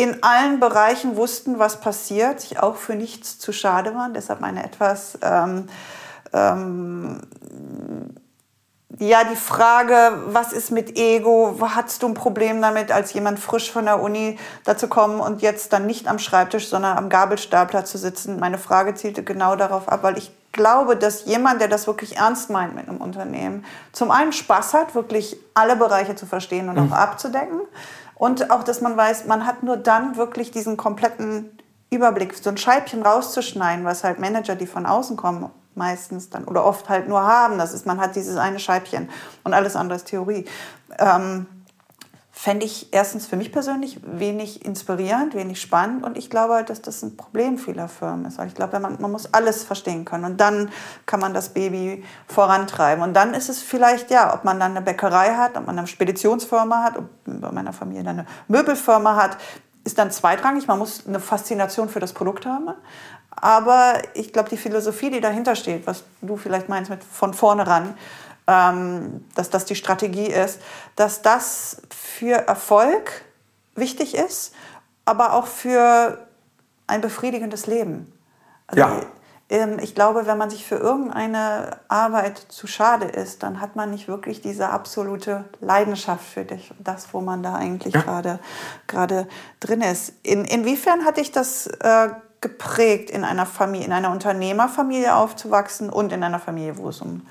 in allen Bereichen wussten, was passiert, sich auch für nichts zu schade waren. Deshalb meine etwas, ähm, ähm, ja, die Frage, was ist mit Ego? Hattest du ein Problem damit, als jemand frisch von der Uni dazu kommen und jetzt dann nicht am Schreibtisch, sondern am Gabelstapler zu sitzen? Meine Frage zielte genau darauf ab, weil ich glaube, dass jemand, der das wirklich ernst meint mit einem Unternehmen, zum einen Spaß hat, wirklich alle Bereiche zu verstehen und mhm. auch abzudecken und auch, dass man weiß, man hat nur dann wirklich diesen kompletten Überblick, so ein Scheibchen rauszuschneiden, was halt Manager, die von außen kommen, meistens dann oder oft halt nur haben. Das ist, man hat dieses eine Scheibchen und alles andere ist Theorie. Ähm, fände ich erstens für mich persönlich wenig inspirierend, wenig spannend und ich glaube halt, dass das ein Problem vieler Firmen ist. Ich glaube, man, man muss alles verstehen können und dann kann man das Baby vorantreiben. Und dann ist es vielleicht, ja, ob man dann eine Bäckerei hat, ob man eine Speditionsfirma hat, ob bei meiner Familie eine Möbelfirma hat, ist dann zweitrangig. Man muss eine Faszination für das Produkt haben. Aber ich glaube, die Philosophie, die dahinter steht, was du vielleicht meinst mit von vorne ran, ähm, dass das die Strategie ist, dass das für Erfolg wichtig ist, aber auch für ein befriedigendes Leben. Also ja. Ähm, ich glaube, wenn man sich für irgendeine Arbeit zu schade ist, dann hat man nicht wirklich diese absolute Leidenschaft für dich, das, wo man da eigentlich ja. gerade, gerade drin ist. In, inwiefern hat dich das äh, geprägt, in einer Familie, in einer Unternehmerfamilie aufzuwachsen und in einer Familie, wo es um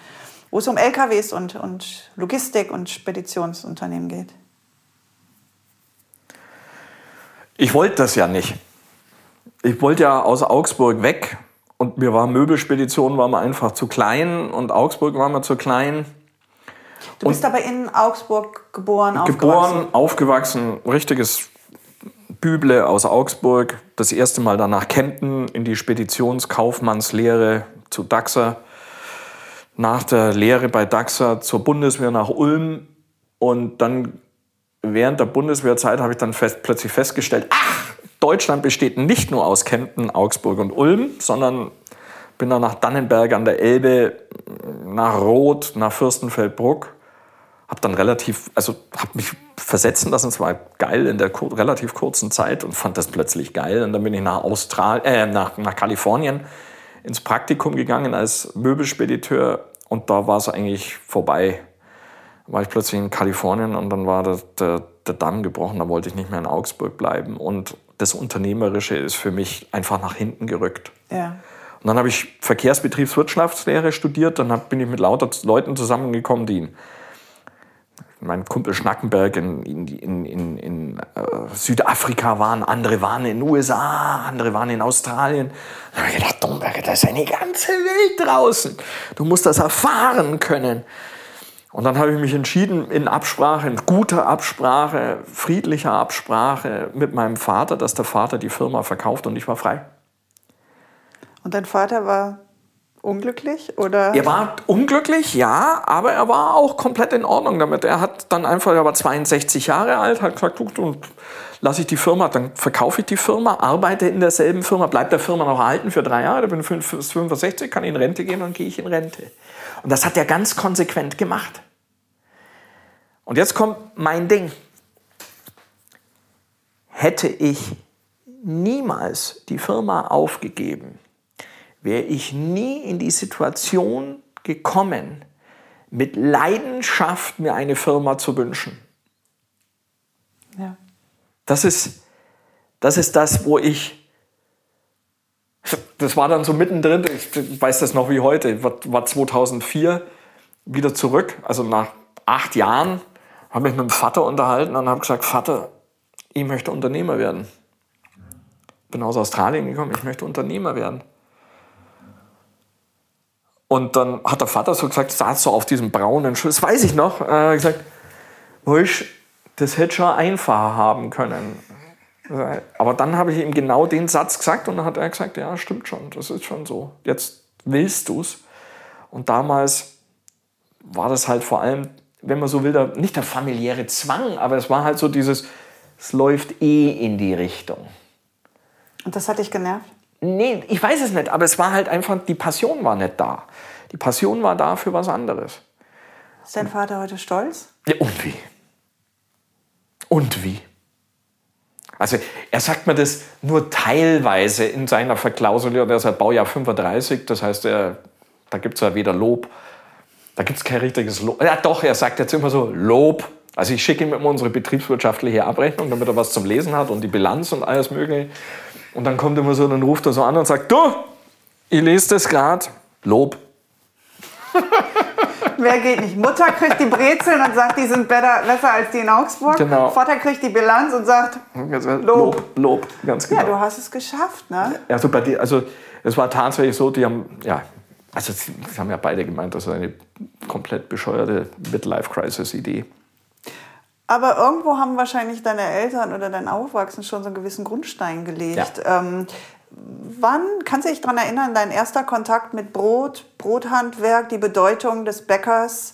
wo es um LKWs und, und Logistik und Speditionsunternehmen geht? Ich wollte das ja nicht. Ich wollte ja aus Augsburg weg und mir war Möbelspedition war mir einfach zu klein und Augsburg war mir zu klein. Du bist aber in Augsburg geboren, aufgewachsen? Geboren, aufgewachsen, richtiges Büble aus Augsburg. Das erste Mal dann nach Kempten in die Speditionskaufmannslehre zu Daxer nach der Lehre bei DAXA zur Bundeswehr nach Ulm und dann während der Bundeswehrzeit habe ich dann fest, plötzlich festgestellt, ach, Deutschland besteht nicht nur aus Kempten, Augsburg und Ulm, sondern bin dann nach Dannenberg an der Elbe, nach Roth, nach Fürstenfeldbruck, habe dann relativ, also habe mich versetzen lassen. Es war geil in der kur relativ kurzen Zeit und fand das plötzlich geil. Und dann bin ich nach, Austral äh, nach, nach Kalifornien ins Praktikum gegangen als Möbelspediteur und da war es eigentlich vorbei. War ich plötzlich in Kalifornien und dann war der, der, der Damm gebrochen, da wollte ich nicht mehr in Augsburg bleiben. Und das Unternehmerische ist für mich einfach nach hinten gerückt. Ja. Und dann habe ich Verkehrsbetriebswirtschaftslehre studiert, dann bin ich mit lauter Leuten zusammengekommen, die mein Kumpel Schnackenberg in, in, in, in, in äh, Südafrika waren, andere waren in den USA, andere waren in Australien. Da habe ich gedacht, Domberger, da ist eine ganze Welt draußen. Du musst das erfahren können. Und dann habe ich mich entschieden, in Absprache, in guter Absprache, friedlicher Absprache mit meinem Vater, dass der Vater die Firma verkauft und ich war frei. Und dein Vater war unglücklich oder? Er war unglücklich, ja, aber er war auch komplett in Ordnung damit. Er hat dann einfach, er war 62 Jahre alt, hat gesagt, du, lasse ich die Firma, dann verkaufe ich die Firma, arbeite in derselben Firma, bleibe der Firma noch erhalten für drei Jahre, bin 65, kann in Rente gehen und gehe ich in Rente. Und das hat er ganz konsequent gemacht. Und jetzt kommt mein Ding. Hätte ich niemals die Firma aufgegeben, wäre ich nie in die Situation gekommen, mit Leidenschaft mir eine Firma zu wünschen. Ja. Das ist, das ist das, wo ich, das war dann so mittendrin, ich weiß das noch wie heute, war 2004 wieder zurück, also nach acht Jahren, habe ich mit dem Vater unterhalten und habe gesagt, Vater, ich möchte Unternehmer werden. Bin aus Australien gekommen, ich möchte Unternehmer werden. Und dann hat der Vater so gesagt, saß so auf diesem braunen Schuh, das weiß ich noch, äh, gesagt, weißt, das hätte schon einfacher haben können. Aber dann habe ich ihm genau den Satz gesagt und dann hat er gesagt, ja, stimmt schon, das ist schon so. Jetzt willst du es. Und damals war das halt vor allem, wenn man so will, der, nicht der familiäre Zwang, aber es war halt so dieses, es läuft eh in die Richtung. Und das hat dich genervt? Nee, ich weiß es nicht, aber es war halt einfach, die Passion war nicht da. Die Passion war da für was anderes. Ist dein Vater heute stolz? Ja, und wie? Und wie? Also er sagt mir das nur teilweise in seiner Verklausulierung, der ist Baujahr 35, das heißt, er, da gibt es ja weder Lob, da gibt es kein richtiges Lob. Ja doch, er sagt jetzt immer so Lob. Also ich schicke ihm immer unsere betriebswirtschaftliche Abrechnung, damit er was zum Lesen hat und die Bilanz und alles mögliche. Und dann kommt immer so, dann ruft er so an und sagt, du, ich lese das gerade, Lob. Wer geht nicht? Mutter kriegt die Brezeln und sagt, die sind besser, besser als die in Augsburg. Genau. Vater kriegt die Bilanz und sagt, Lob. Lob. Lob, ganz genau. ja, du hast es geschafft, ne? Also, bei dir, also es war tatsächlich so, die haben, ja, also sie haben ja beide gemeint, das ist eine komplett bescheuerte Midlife-Crisis-Idee. Aber irgendwo haben wahrscheinlich deine Eltern oder dein Aufwachsen schon so einen gewissen Grundstein gelegt. Ja. Ähm, wann kannst du dich daran erinnern, dein erster Kontakt mit Brot, Brothandwerk, die Bedeutung des Bäckers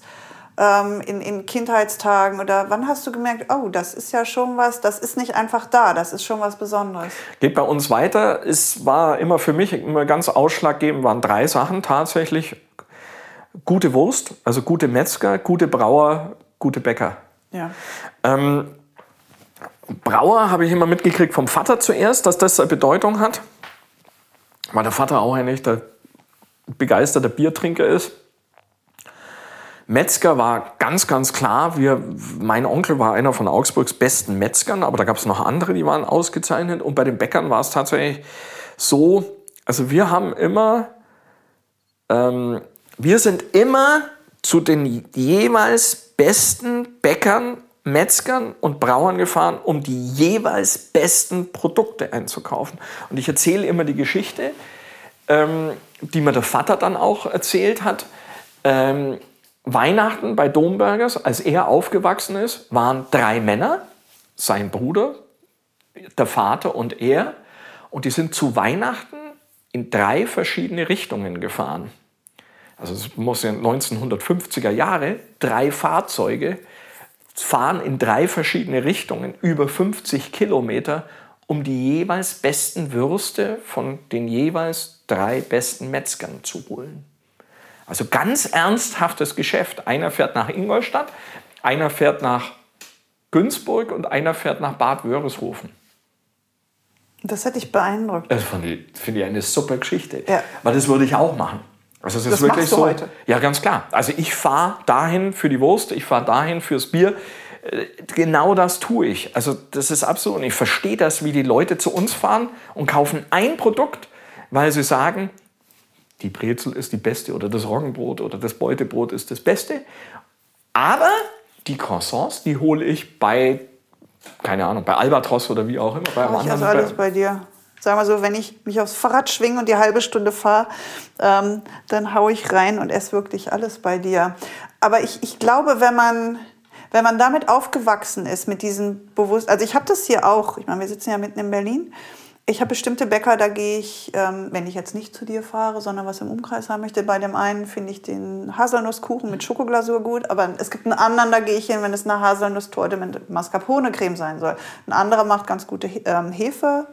ähm, in, in Kindheitstagen? Oder wann hast du gemerkt, oh, das ist ja schon was, das ist nicht einfach da, das ist schon was Besonderes? Geht bei uns weiter. Es war immer für mich immer ganz ausschlaggebend, waren drei Sachen tatsächlich. Gute Wurst, also gute Metzger, gute Brauer, gute Bäcker. Ja. Ähm, Brauer habe ich immer mitgekriegt vom Vater zuerst, dass das eine Bedeutung hat. Weil der Vater auch ein echter begeisterter Biertrinker ist. Metzger war ganz, ganz klar. Wir, mein Onkel war einer von Augsburgs besten Metzgern, aber da gab es noch andere, die waren ausgezeichnet. Und bei den Bäckern war es tatsächlich so, also wir haben immer, ähm, wir sind immer zu den jeweils besten Bäckern, Metzgern und Brauern gefahren, um die jeweils besten Produkte einzukaufen. Und ich erzähle immer die Geschichte, ähm, die mir der Vater dann auch erzählt hat. Ähm, Weihnachten bei Dombergers, als er aufgewachsen ist, waren drei Männer, sein Bruder, der Vater und er. Und die sind zu Weihnachten in drei verschiedene Richtungen gefahren also es muss ja 1950er Jahre, drei Fahrzeuge fahren in drei verschiedene Richtungen über 50 Kilometer, um die jeweils besten Würste von den jeweils drei besten Metzgern zu holen. Also ganz ernsthaftes Geschäft. Einer fährt nach Ingolstadt, einer fährt nach Günzburg und einer fährt nach Bad Wörishofen. Das hätte ich beeindruckt. Das finde ich, find ich eine super Geschichte. Ja. Weil das würde ich auch machen. Also es ist Das wirklich so. heute? Ja, ganz klar. Also ich fahre dahin für die Wurst, ich fahre dahin fürs Bier. Äh, Genau das tue ich. Also das ist absolut. Und ich verstehe das, wie die Leute zu uns fahren und kaufen ein Produkt, weil sie sagen, die Brezel ist die beste oder das Roggenbrot oder das Beutebrot ist das Beste. Aber die Croissants, die hole ich bei, keine Ahnung, bei Albatros oder wie auch immer. Bei einem Ich anderen- alles bei dir. Sag mal so, wenn ich mich aufs Fahrrad schwinge und die halbe Stunde fahre, ähm, dann haue ich rein und esse wirklich alles bei dir. Aber ich, ich glaube, wenn man, wenn man damit aufgewachsen ist, mit diesem Bewusstsein, also ich habe das hier auch, ich meine, wir sitzen ja mitten in Berlin. Ich habe bestimmte Bäcker, da gehe ich, ähm, wenn ich jetzt nicht zu dir fahre, sondern was im Umkreis haben möchte. Bei dem einen finde ich den Haselnusskuchen mit Schokoglasur gut, aber es gibt einen anderen, da gehe ich hin, wenn es eine Haselnusstorte mit Mascarpone-Creme sein soll. Ein anderer macht ganz gute ähm, Hefe.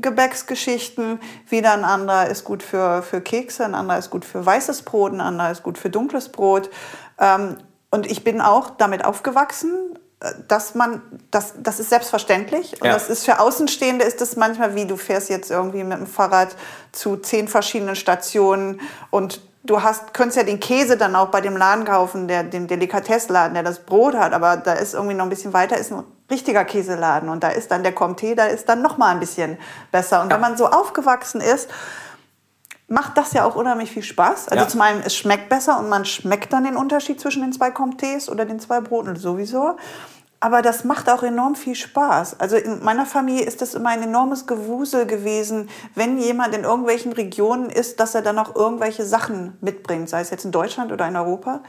Gebäcksgeschichten, wieder ein anderer ist gut für, für Kekse, ein anderer ist gut für weißes Brot, ein anderer ist gut für dunkles Brot. Ähm, und ich bin auch damit aufgewachsen, äh, dass man, das, das ist selbstverständlich. Und Ja. das ist für Außenstehende ist das manchmal wie, du fährst jetzt irgendwie mit dem Fahrrad zu zehn verschiedenen Stationen und du hast, könntest ja den Käse dann auch bei dem Laden kaufen, der, dem Delikatessladen, der das Brot hat, aber da ist irgendwie noch ein bisschen weiter, ist ein richtiger Käseladen und da ist dann der Comté, da ist dann noch mal ein bisschen besser. Und wenn man so aufgewachsen ist, macht das ja auch unheimlich viel Spaß. Also Ja. zum einen, es schmeckt besser und man schmeckt dann den Unterschied zwischen den zwei Comtés oder den zwei Broten sowieso. Aber das macht auch enorm viel Spaß. Also in meiner Familie ist das immer ein enormes Gewusel gewesen, wenn jemand in irgendwelchen Regionen ist, dass er dann auch irgendwelche Sachen mitbringt, sei es jetzt in Deutschland oder in Europa.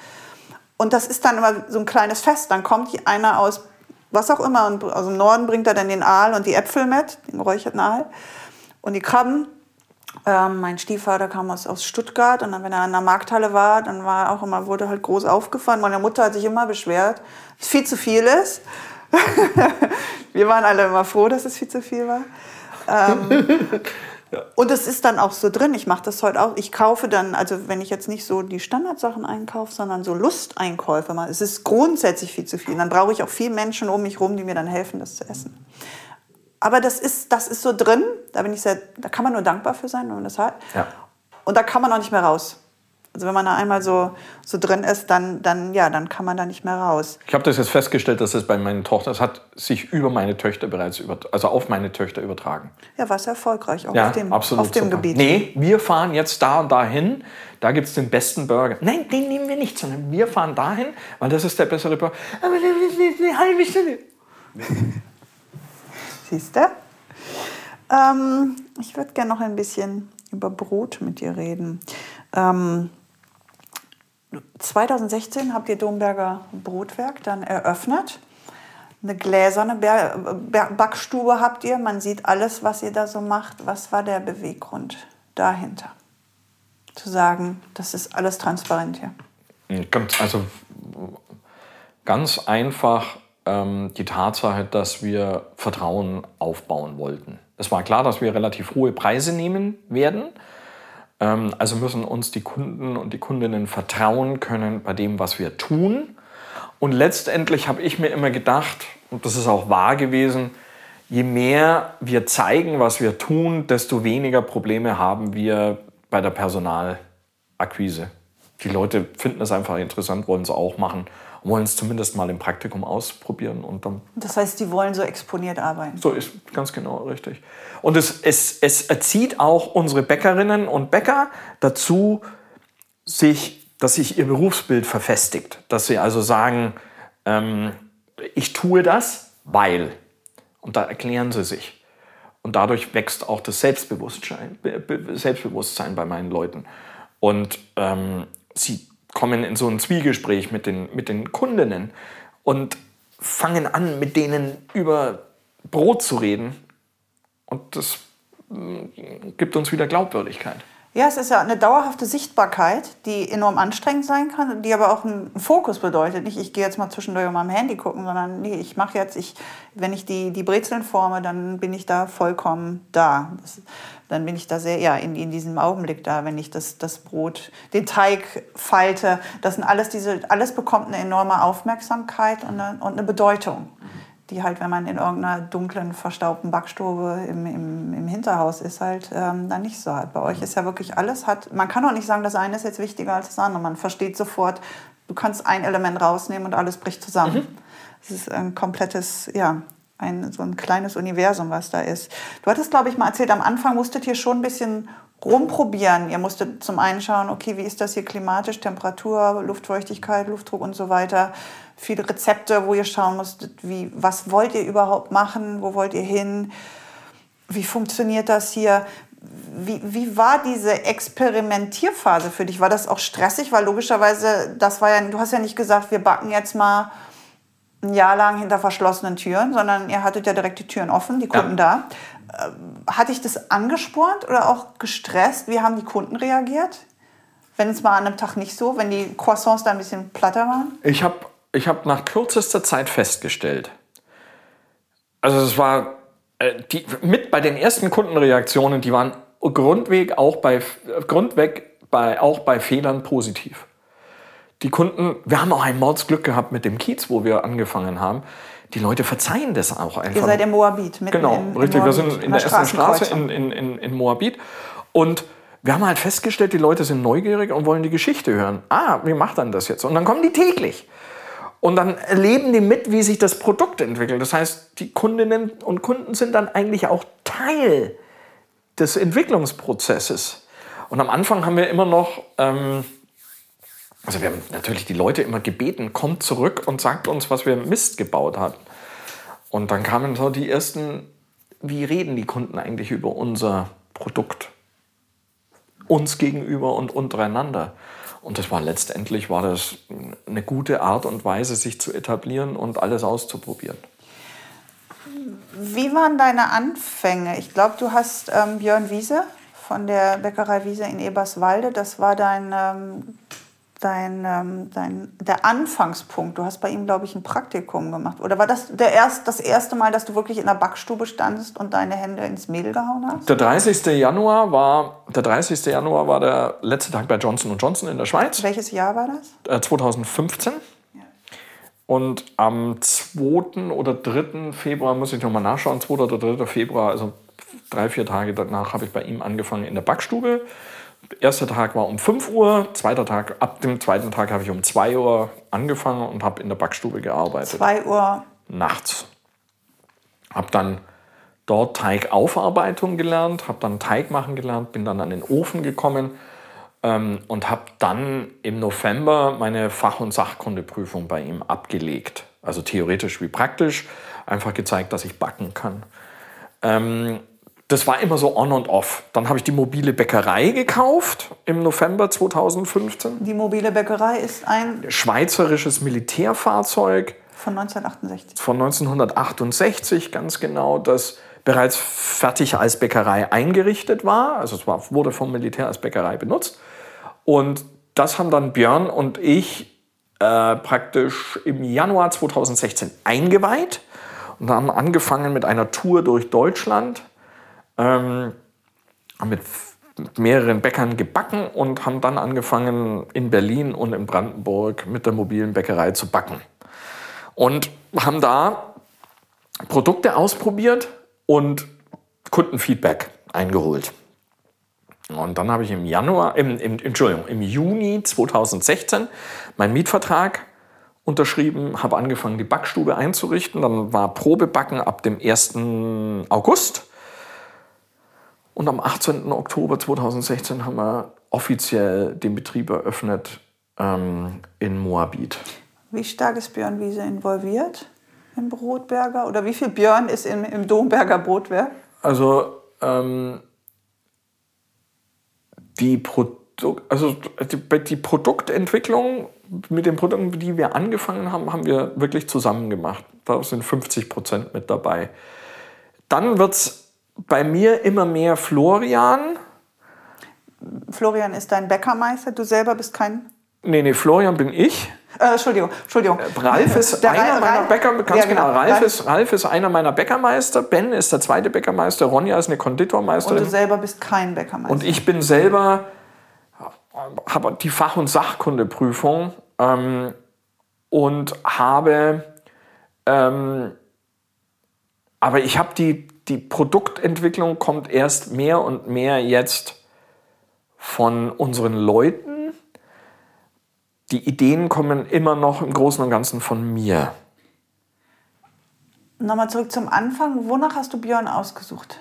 Und das ist dann immer so ein kleines Fest. Dann kommt einer aus was auch immer und aus dem Norden bringt er dann den Aal und die Äpfel mit, den geräucherten Aal und die Krabben. Ähm, mein Stiefvater kam aus, aus Stuttgart und dann, wenn er an der Markthalle war, dann war er auch immer, wurde halt groß aufgefahren. Meine Mutter hat sich immer beschwert, dass viel zu viel ist. Wir waren alle immer froh, dass es viel zu viel war. Ähm, Und es ist dann auch so drin. Ich mache das heute auch. Ich kaufe dann, also wenn ich jetzt nicht so die Standardsachen einkaufe, sondern so Lusteinkäufe mal. Es ist grundsätzlich viel zu viel. Dann brauche ich auch viele Menschen um mich rum, die mir dann helfen, das zu essen. Aber das ist, das ist so drin. Da bin ich sehr, da kann man nur dankbar für sein, wenn man das hat. Ja. Und da kann man auch nicht mehr raus. Also wenn man da einmal so, so drin ist, dann, dann, ja, dann kann man da nicht mehr raus. Ich habe das jetzt festgestellt, dass es bei meinen Tochtern, es hat sich über meine Töchter bereits über, also auf meine Töchter übertragen. Ja, war es erfolgreich auch Ja, auf dem, absolut. auf dem super. Gebiet. Nee, wir fahren jetzt da und dahin. Da gibt es den besten Burger. Nein, den nehmen wir nicht, sondern wir fahren dahin, weil das ist der bessere Burger. Aber das ist eine halbe Stunde. Siehst du? Ähm, ich würde gerne noch ein bisschen über Brot mit dir reden. Ähm, 2016 habt ihr Domberger Brotwerk dann eröffnet. Eine gläserne Backstube habt ihr. Man sieht alles, was ihr da so macht. Was war der Beweggrund dahinter? Zu sagen, das ist alles transparent hier. Ganz, also ganz einfach ähm, die Tatsache, dass wir Vertrauen aufbauen wollten. Es war klar, dass wir relativ hohe Preise nehmen werden. Ähm, also müssen uns die Kunden und die Kundinnen vertrauen können bei dem, was wir tun. Und letztendlich habe ich mir immer gedacht, und das ist auch wahr gewesen, je mehr wir zeigen, was wir tun, desto weniger Probleme haben wir bei der Personalakquise. Die Leute finden es einfach interessant, wollen es auch machen und wollen es zumindest mal im Praktikum ausprobieren und dann Das heißt, die wollen so exponiert arbeiten. so ist ganz genau richtig. Und es, es, es erzieht auch unsere Bäckerinnen und Bäcker dazu, sich, dass sich ihr Berufsbild verfestigt. Dass sie also sagen, ähm, ich tue das, weil. Und da erklären sie sich. Und dadurch wächst auch das Selbstbewusstsein, Be- Be- Selbstbewusstsein bei meinen Leuten. Und ähm, sie kommen in so ein Zwiegespräch mit den, mit den Kundinnen und fangen an, mit denen über Brot zu reden. Und das mm, gibt uns wieder Glaubwürdigkeit. Ja, es ist ja eine dauerhafte Sichtbarkeit, die enorm anstrengend sein kann, die aber auch einen Fokus bedeutet. Nicht, ich gehe jetzt mal zwischendurch auf meinem Handy gucken, sondern nee, ich mache jetzt, ich, wenn ich die, die Brezeln forme, dann bin ich da vollkommen da. Das, dann bin ich da sehr, ja, in, in diesem Augenblick da, wenn ich das, das Brot, den Teig falte. Das sind alles diese, alles bekommt eine enorme Aufmerksamkeit und eine, und eine Bedeutung. Die halt, wenn man in irgendeiner dunklen, verstaubten Backstube im, im, im Hinterhaus ist, halt ähm, dann nicht so hat. Bei euch ist ja wirklich alles hat. Man kann auch nicht sagen, das eine ist jetzt wichtiger als das andere. Man versteht sofort, du kannst ein Element rausnehmen und alles bricht zusammen. Es mhm. ist ein komplettes, ja, ein, so ein kleines Universum, was da ist. Du hattest, glaube ich, mal erzählt, am Anfang musstet ihr schon ein bisschen rumprobieren. Ihr musstet zum einen schauen, okay, wie ist das hier klimatisch, Temperatur, Luftfeuchtigkeit, Luftdruck und so weiter. Viele Rezepte, wo ihr schauen musstet, wie, was wollt ihr überhaupt machen, wo wollt ihr hin, wie funktioniert das hier. Wie, wie war diese Experimentierphase für dich? War das auch stressig? Weil logischerweise, das war ja, du hast ja nicht gesagt, wir backen jetzt mal ein Jahr lang hinter verschlossenen Türen, sondern ihr hattet ja direkt die Türen offen, die Kunden ja. da. Äh, hat dich das angespornt oder auch gestresst? Wie haben die Kunden reagiert? Wenn es mal an einem Tag nicht so, wenn die Croissants da ein bisschen platter waren? Ich habe ich hab nach kürzester Zeit festgestellt, also es war äh, die, mit bei den ersten Kundenreaktionen, die waren grundweg auch bei, grundweg bei, auch bei Fehlern positiv. Die Kunden, wir haben auch ein Mordsglück gehabt mit dem Kiez, wo wir angefangen haben die Leute verzeihen das auch einfach. Ihr seid im Moabit. Mitten genau, in, richtig. Moabit, wir sind in der ersten Straße in, in, in, in Moabit. Und wir haben halt festgestellt, die Leute sind neugierig und wollen die Geschichte hören. Ah, wie macht dann das jetzt? Und dann kommen die täglich. Und dann erleben die mit, wie sich das Produkt entwickelt. Das heißt, die Kundinnen und Kunden sind dann eigentlich auch Teil des Entwicklungsprozesses. Und am Anfang haben wir immer noch ähm, also wir haben natürlich die Leute immer gebeten, kommt zurück und sagt uns, was wir Mist gebaut haben. Und dann kamen so die ersten, wie reden die Kunden eigentlich über unser Produkt? Uns gegenüber und untereinander. Und das war letztendlich war das eine gute Art und Weise, sich zu etablieren und alles auszuprobieren. Wie waren deine Anfänge? Ich glaube, du hast ähm, Björn Wiese von der Bäckerei Wiese in Eberswalde. Das war dein ähm, dein, ähm, dein, der Anfangspunkt? Du hast bei ihm, glaube ich, ein Praktikum gemacht. Oder war das der erst, das erste Mal, dass du wirklich in der Backstube standest und deine Hände ins Mehl gehauen hast? Der 30. Januar war der, 30. Januar war der letzte Tag bei Johnson Johnson in der Schweiz. Welches Jahr war das? Äh, 2015. Und am 2. oder 3. Februar, muss ich nochmal nachschauen, 2. oder 3. Februar, also drei, vier Tage danach, habe ich bei ihm angefangen in der Backstube erster Tag war um 5 Uhr, zweiter Tag, ab dem zweiten Tag habe ich um 2 Uhr angefangen und habe in der Backstube gearbeitet. 2 Uhr? Nachts. Habe dann dort Teigaufarbeitung gelernt, habe dann Teig machen gelernt, bin dann an den Ofen gekommen ähm, und habe dann im November meine Fach- und Sachkundeprüfung bei ihm abgelegt. Also theoretisch wie praktisch, einfach gezeigt, dass ich backen kann. Ähm, das war immer so on und off. Dann habe ich die mobile Bäckerei gekauft im November 2015. Die mobile Bäckerei ist ein schweizerisches Militärfahrzeug. Von 1968. Von 1968, ganz genau, das bereits fertig als Bäckerei eingerichtet war. Also es war, wurde vom Militär als Bäckerei benutzt. Und das haben dann Björn und ich äh, praktisch im Januar 2016 eingeweiht und haben angefangen mit einer Tour durch Deutschland ähm, mit mehreren Bäckern gebacken und haben dann angefangen in Berlin und in Brandenburg mit der mobilen Bäckerei zu backen. Und haben da Produkte ausprobiert und Kundenfeedback eingeholt. Und dann habe ich im Januar, im, im, Entschuldigung, im Juni 2016 meinen Mietvertrag unterschrieben, habe angefangen, die Backstube einzurichten. Dann war Probebacken ab dem 1. August. Und am 18. Oktober 2016 haben wir offiziell den Betrieb eröffnet ähm, in Moabit. Wie stark ist Björn Wiese involviert im Brotberger? Oder wie viel Björn ist im, im Domberger Brotwerk? Also, ähm, die, Produ also die, die Produktentwicklung mit den Produkten, die wir angefangen haben, haben wir wirklich zusammen gemacht. Da sind 50 Prozent mit dabei. Dann wird es bei mir immer mehr Florian. Florian ist dein Bäckermeister, du selber bist kein. Nee, nee, Florian bin ich. Äh, Entschuldigung, Entschuldigung. Äh, Ralf ist der einer Ra meiner Bäcker, ganz ja, genau. genau. Ralf, ist, Ralf ist einer meiner Bäckermeister, Ben ist der zweite Bäckermeister, Ronja ist eine Konditormeisterin. Und du selber bist kein Bäckermeister. Und ich bin selber, habe die Fach- und Sachkundeprüfung ähm, und habe ähm, aber ich habe die, die Produktentwicklung kommt erst mehr und mehr jetzt von unseren Leuten. Die Ideen kommen immer noch im Großen und Ganzen von mir. Nochmal zurück zum Anfang. Wonach hast du Björn ausgesucht?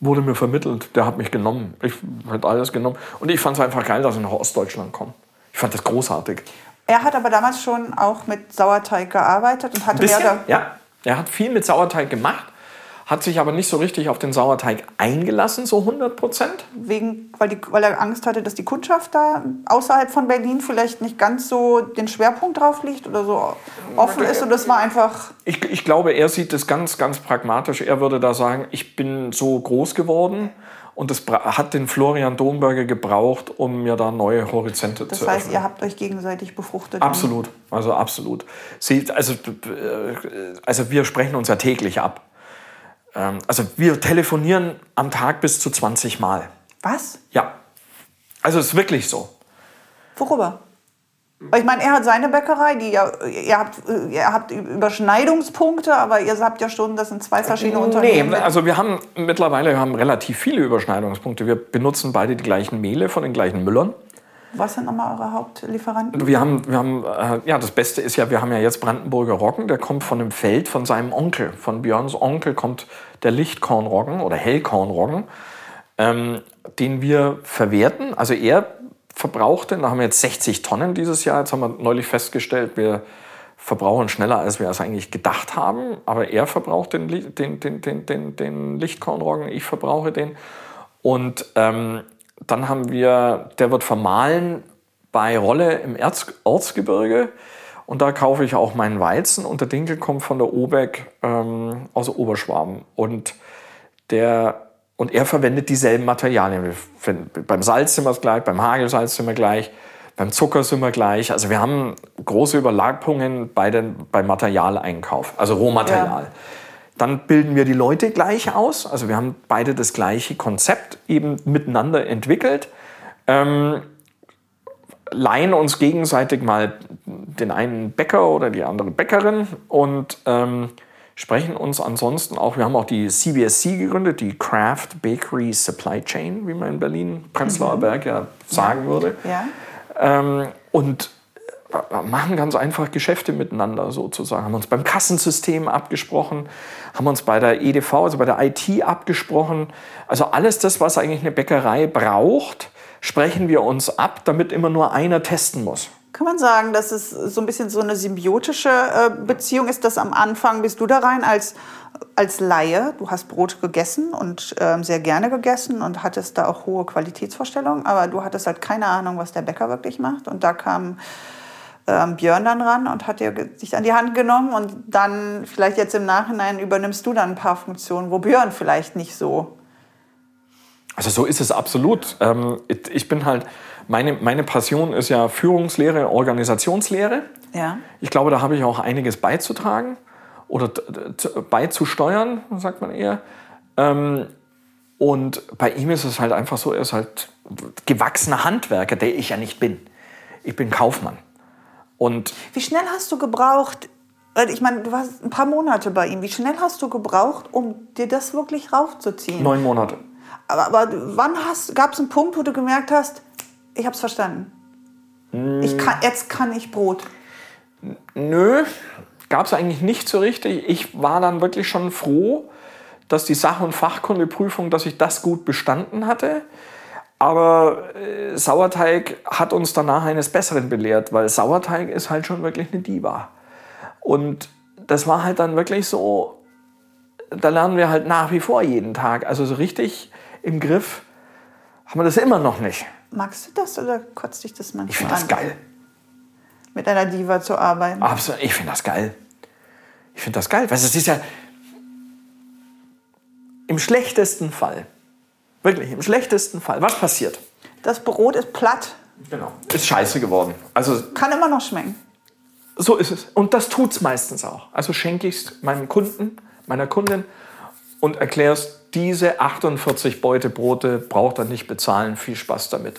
Wurde mir vermittelt. Der hat mich genommen. Ich hat alles genommen. Und ich fand es einfach geil, dass er nach Ostdeutschland kommt. Ich fand das großartig. Er hat aber damals schon auch mit Sauerteig gearbeitet und hatte Bisschen, mehr ja, er hat viel mit Sauerteig gemacht, hat sich aber nicht so richtig auf den Sauerteig eingelassen, so 100 Prozent. wegen, weil, die, weil er Angst hatte, dass die Kundschaft da außerhalb von Berlin vielleicht nicht ganz so den Schwerpunkt drauf liegt oder so offen ist. Und das war einfach. Ich, ich glaube, er sieht das ganz, ganz pragmatisch. Er würde da sagen, ich bin so groß geworden und das hat den Florian Domberger gebraucht, um mir da neue Horizonte Das zu heißt, öffnen. ihr habt euch gegenseitig befruchtet. Absolut, also absolut. Sie, also, äh, also wir sprechen uns ja täglich ab. Ähm, Also wir telefonieren am Tag bis zu 20 Mal. Was? Ja, also es ist wirklich so. Worüber? Ich meine, er hat seine Bäckerei, die ja, ihr habt, ihr habt Überschneidungspunkte, aber ihr habt ja schon, das sind zwei verschiedene Unternehmen. Nee, also wir haben mittlerweile wir haben relativ viele Überschneidungspunkte. Wir benutzen beide die gleichen Mehle von den gleichen Müllern. Was sind nochmal eure Hauptlieferanten? Wir haben, wir haben äh, ja, das Beste ist ja, wir haben ja jetzt Brandenburger Roggen, der kommt von einem Feld von seinem Onkel. Von Björns Onkel kommt der Lichtkornroggen oder Hellkornroggen, ähm, den wir verwerten. Also er verbrauchte, da haben wir jetzt 60 Tonnen dieses Jahr. Jetzt haben wir neulich festgestellt, wir verbrauchen schneller, als wir es eigentlich gedacht haben. Aber er verbraucht den, den, den, den, den, den Lichtkornroggen, ich verbrauche den. Und ähm, dann haben wir, der wird vermahlen bei Rolle im Erz, Erzgebirge. Und da kaufe ich auch meinen Weizen. Und der Dinkel kommt von der Obeck ähm, aus Oberschwaben. Und, der, und er verwendet dieselben Materialien. Beim Salz sind wir es gleich, beim Hagelsalz sind wir gleich, beim Zucker sind wir gleich. Also wir haben große Überlappungen bei den, beim Materialeinkauf, also Rohmaterial. Ja. Dann bilden wir die Leute gleich aus. Also wir haben beide das gleiche Konzept eben miteinander entwickelt. Ähm, leihen uns gegenseitig mal den einen Bäcker oder die andere Bäckerin und ähm, sprechen uns ansonsten auch, wir haben auch die CBSC gegründet, die Craft Bakery Supply Chain, wie man in Berlin, Prenzlauer Berg ja sagen würde. Ja. Ähm, und äh, machen ganz einfach Geschäfte miteinander sozusagen. Haben uns beim Kassensystem abgesprochen, haben uns bei der EDV, also bei der IT abgesprochen. Also alles das, was eigentlich eine Bäckerei braucht, sprechen wir uns ab, damit immer nur einer testen muss. Kann man sagen, dass es so ein bisschen so eine symbiotische äh, Beziehung ist, dass am Anfang bist du da rein als, als Laie, du hast Brot gegessen und ähm, sehr gerne gegessen und hattest da auch hohe Qualitätsvorstellungen, aber du hattest halt keine Ahnung, was der Bäcker wirklich macht. Und da kam ähm, Björn dann ran und hat dir dich an die Hand genommen und dann vielleicht jetzt im Nachhinein übernimmst du dann ein paar Funktionen, wo Björn vielleicht nicht so. Also so ist es absolut. Ähm, ich- bin halt, meine, meine Passion ist ja Führungslehre, Organisationslehre. Ja. Ich glaube, da habe ich auch einiges beizutragen oder beizusteuern, sagt man eher. Ähm, und bei ihm ist es halt einfach so, er ist halt gewachsener Handwerker, der ich ja nicht bin. Ich bin Kaufmann. Und Wie schnell hast du gebraucht? weil Ich meine, du warst ein paar Monate bei ihm. Wie schnell hast du gebraucht, um dir das wirklich raufzuziehen? neun Monate. Aber, aber wann gab es einen Punkt, wo du gemerkt hast, ich habe es verstanden? Ich kann, jetzt kann ich Brot. Nö, gab es eigentlich nicht so richtig. Ich war dann wirklich schon froh, dass die Sach- und Fachkundeprüfung, dass ich das gut bestanden hatte. Aber äh, Sauerteig hat uns danach eines Besseren belehrt, weil Sauerteig ist halt schon wirklich eine Diva. Und das war halt dann wirklich so, da lernen wir halt nach wie vor jeden Tag. Also so richtig im Griff haben wir das immer noch nicht. Magst du das oder kotzt dich das manchmal Ich finde das geil. mit einer Diva zu arbeiten? Absolut, ich finde das geil. Ich finde das geil. Weißt du, es ist ja im schlechtesten Fall, wirklich im schlechtesten Fall, was passiert? Das Brot ist platt, Genau. Ist scheiße geworden. Also kann immer noch schmecken. so ist es. Und das tut es meistens auch. Also schenke ich es meinem Kunden, meiner Kundin und erklärst, diese 48 Beute Brote braucht er nicht bezahlen. Viel Spaß damit.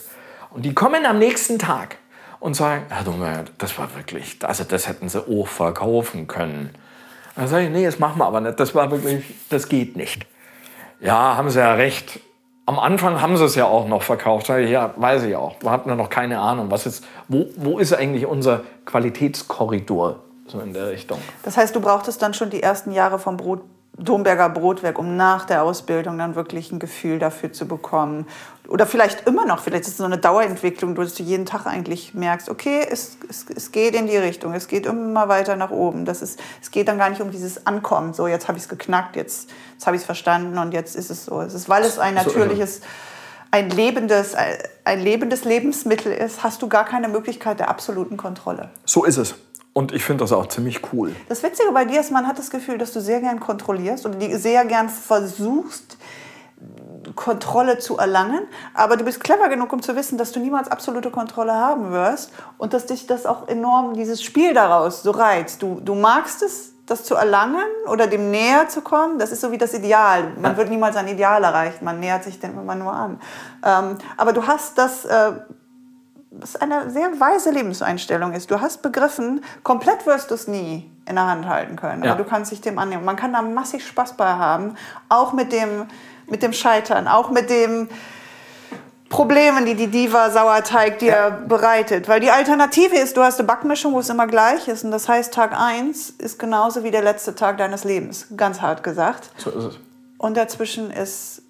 Und die kommen am nächsten Tag und sagen, Herr Dunge, das war wirklich, also das hätten sie auch verkaufen können. Dann sage ich, nee, das machen wir aber nicht. Das war wirklich, das geht nicht. Ja, haben sie ja recht. Am Anfang haben sie es ja auch noch verkauft. Ich, ja, weiß ich auch. Wir hatten ja noch keine Ahnung. Was ist, wo, wo ist eigentlich unser Qualitätskorridor so in der Richtung? Das heißt, du brauchtest dann schon die ersten Jahre vom Brot, Domberger Brotwerk, um nach der Ausbildung dann wirklich ein Gefühl dafür zu bekommen. Oder vielleicht immer noch, vielleicht ist es so eine Dauerentwicklung, dass du jeden Tag eigentlich merkst, okay, es, es, es geht in die Richtung, es geht immer weiter nach oben. Das ist, es geht dann gar nicht um dieses Ankommen, so jetzt habe ich es geknackt, jetzt, jetzt habe ich es verstanden und jetzt ist es so. Es ist, weil es ein natürliches, ein lebendes, ein lebendes Lebensmittel ist, hast du gar keine Möglichkeit der absoluten Kontrolle. So ist es. Und ich finde das auch ziemlich cool. Das Witzige bei dir ist, man hat das Gefühl, dass du sehr gern kontrollierst und sehr gern versuchst, Kontrolle zu erlangen. Aber du bist clever genug, um zu wissen, dass du niemals absolute Kontrolle haben wirst und dass dich das auch enorm, dieses Spiel daraus so reizt. Du, du magst es, das zu erlangen oder dem näher zu kommen. Das ist so wie das Ideal. Man ja. wird niemals ein Ideal erreichen. Man nähert sich dem immer nur an. Ähm, aber du hast das. Äh, was eine sehr weise Lebenseinstellung ist. Du hast begriffen, komplett wirst du es nie in der Hand halten können, aber ja. du kannst dich dem annehmen. Man kann da massig Spaß bei haben, auch mit dem, mit dem Scheitern, auch mit dem Problemen, die die Diva Sauerteig dir ja. bereitet. Weil die Alternative ist, du hast eine Backmischung, wo es immer gleich ist. Und das heißt, Tag 1 ist genauso wie der letzte Tag deines Lebens. Ganz hart gesagt. So ist es. Und dazwischen ist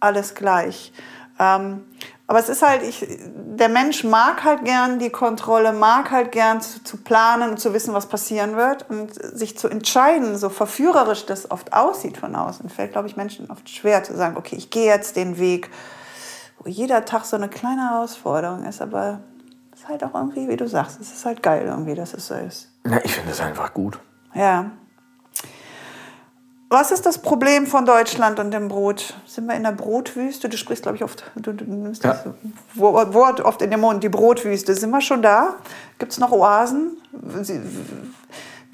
alles gleich. Ähm, aber es ist halt, ich, der Mensch mag halt gern die Kontrolle, mag halt gern zu, zu, planen und zu wissen, was passieren wird und sich zu entscheiden, so verführerisch das oft aussieht von außen, fällt, glaube ich, Menschen oft schwer zu sagen, okay, ich gehe jetzt den Weg, wo jeder Tag so eine kleine Herausforderung ist, aber es ist halt auch irgendwie, wie du sagst, es ist halt geil irgendwie, dass es so ist. Ja, ich finde es einfach gut. Ja. Was ist das Problem von Deutschland und dem Brot? Sind wir in der Brotwüste? Du sprichst, glaube ich, oft, du, du nimmst ja. das Wort oft in den Mund, die Brotwüste. Sind wir schon da? Gibt es noch Oasen?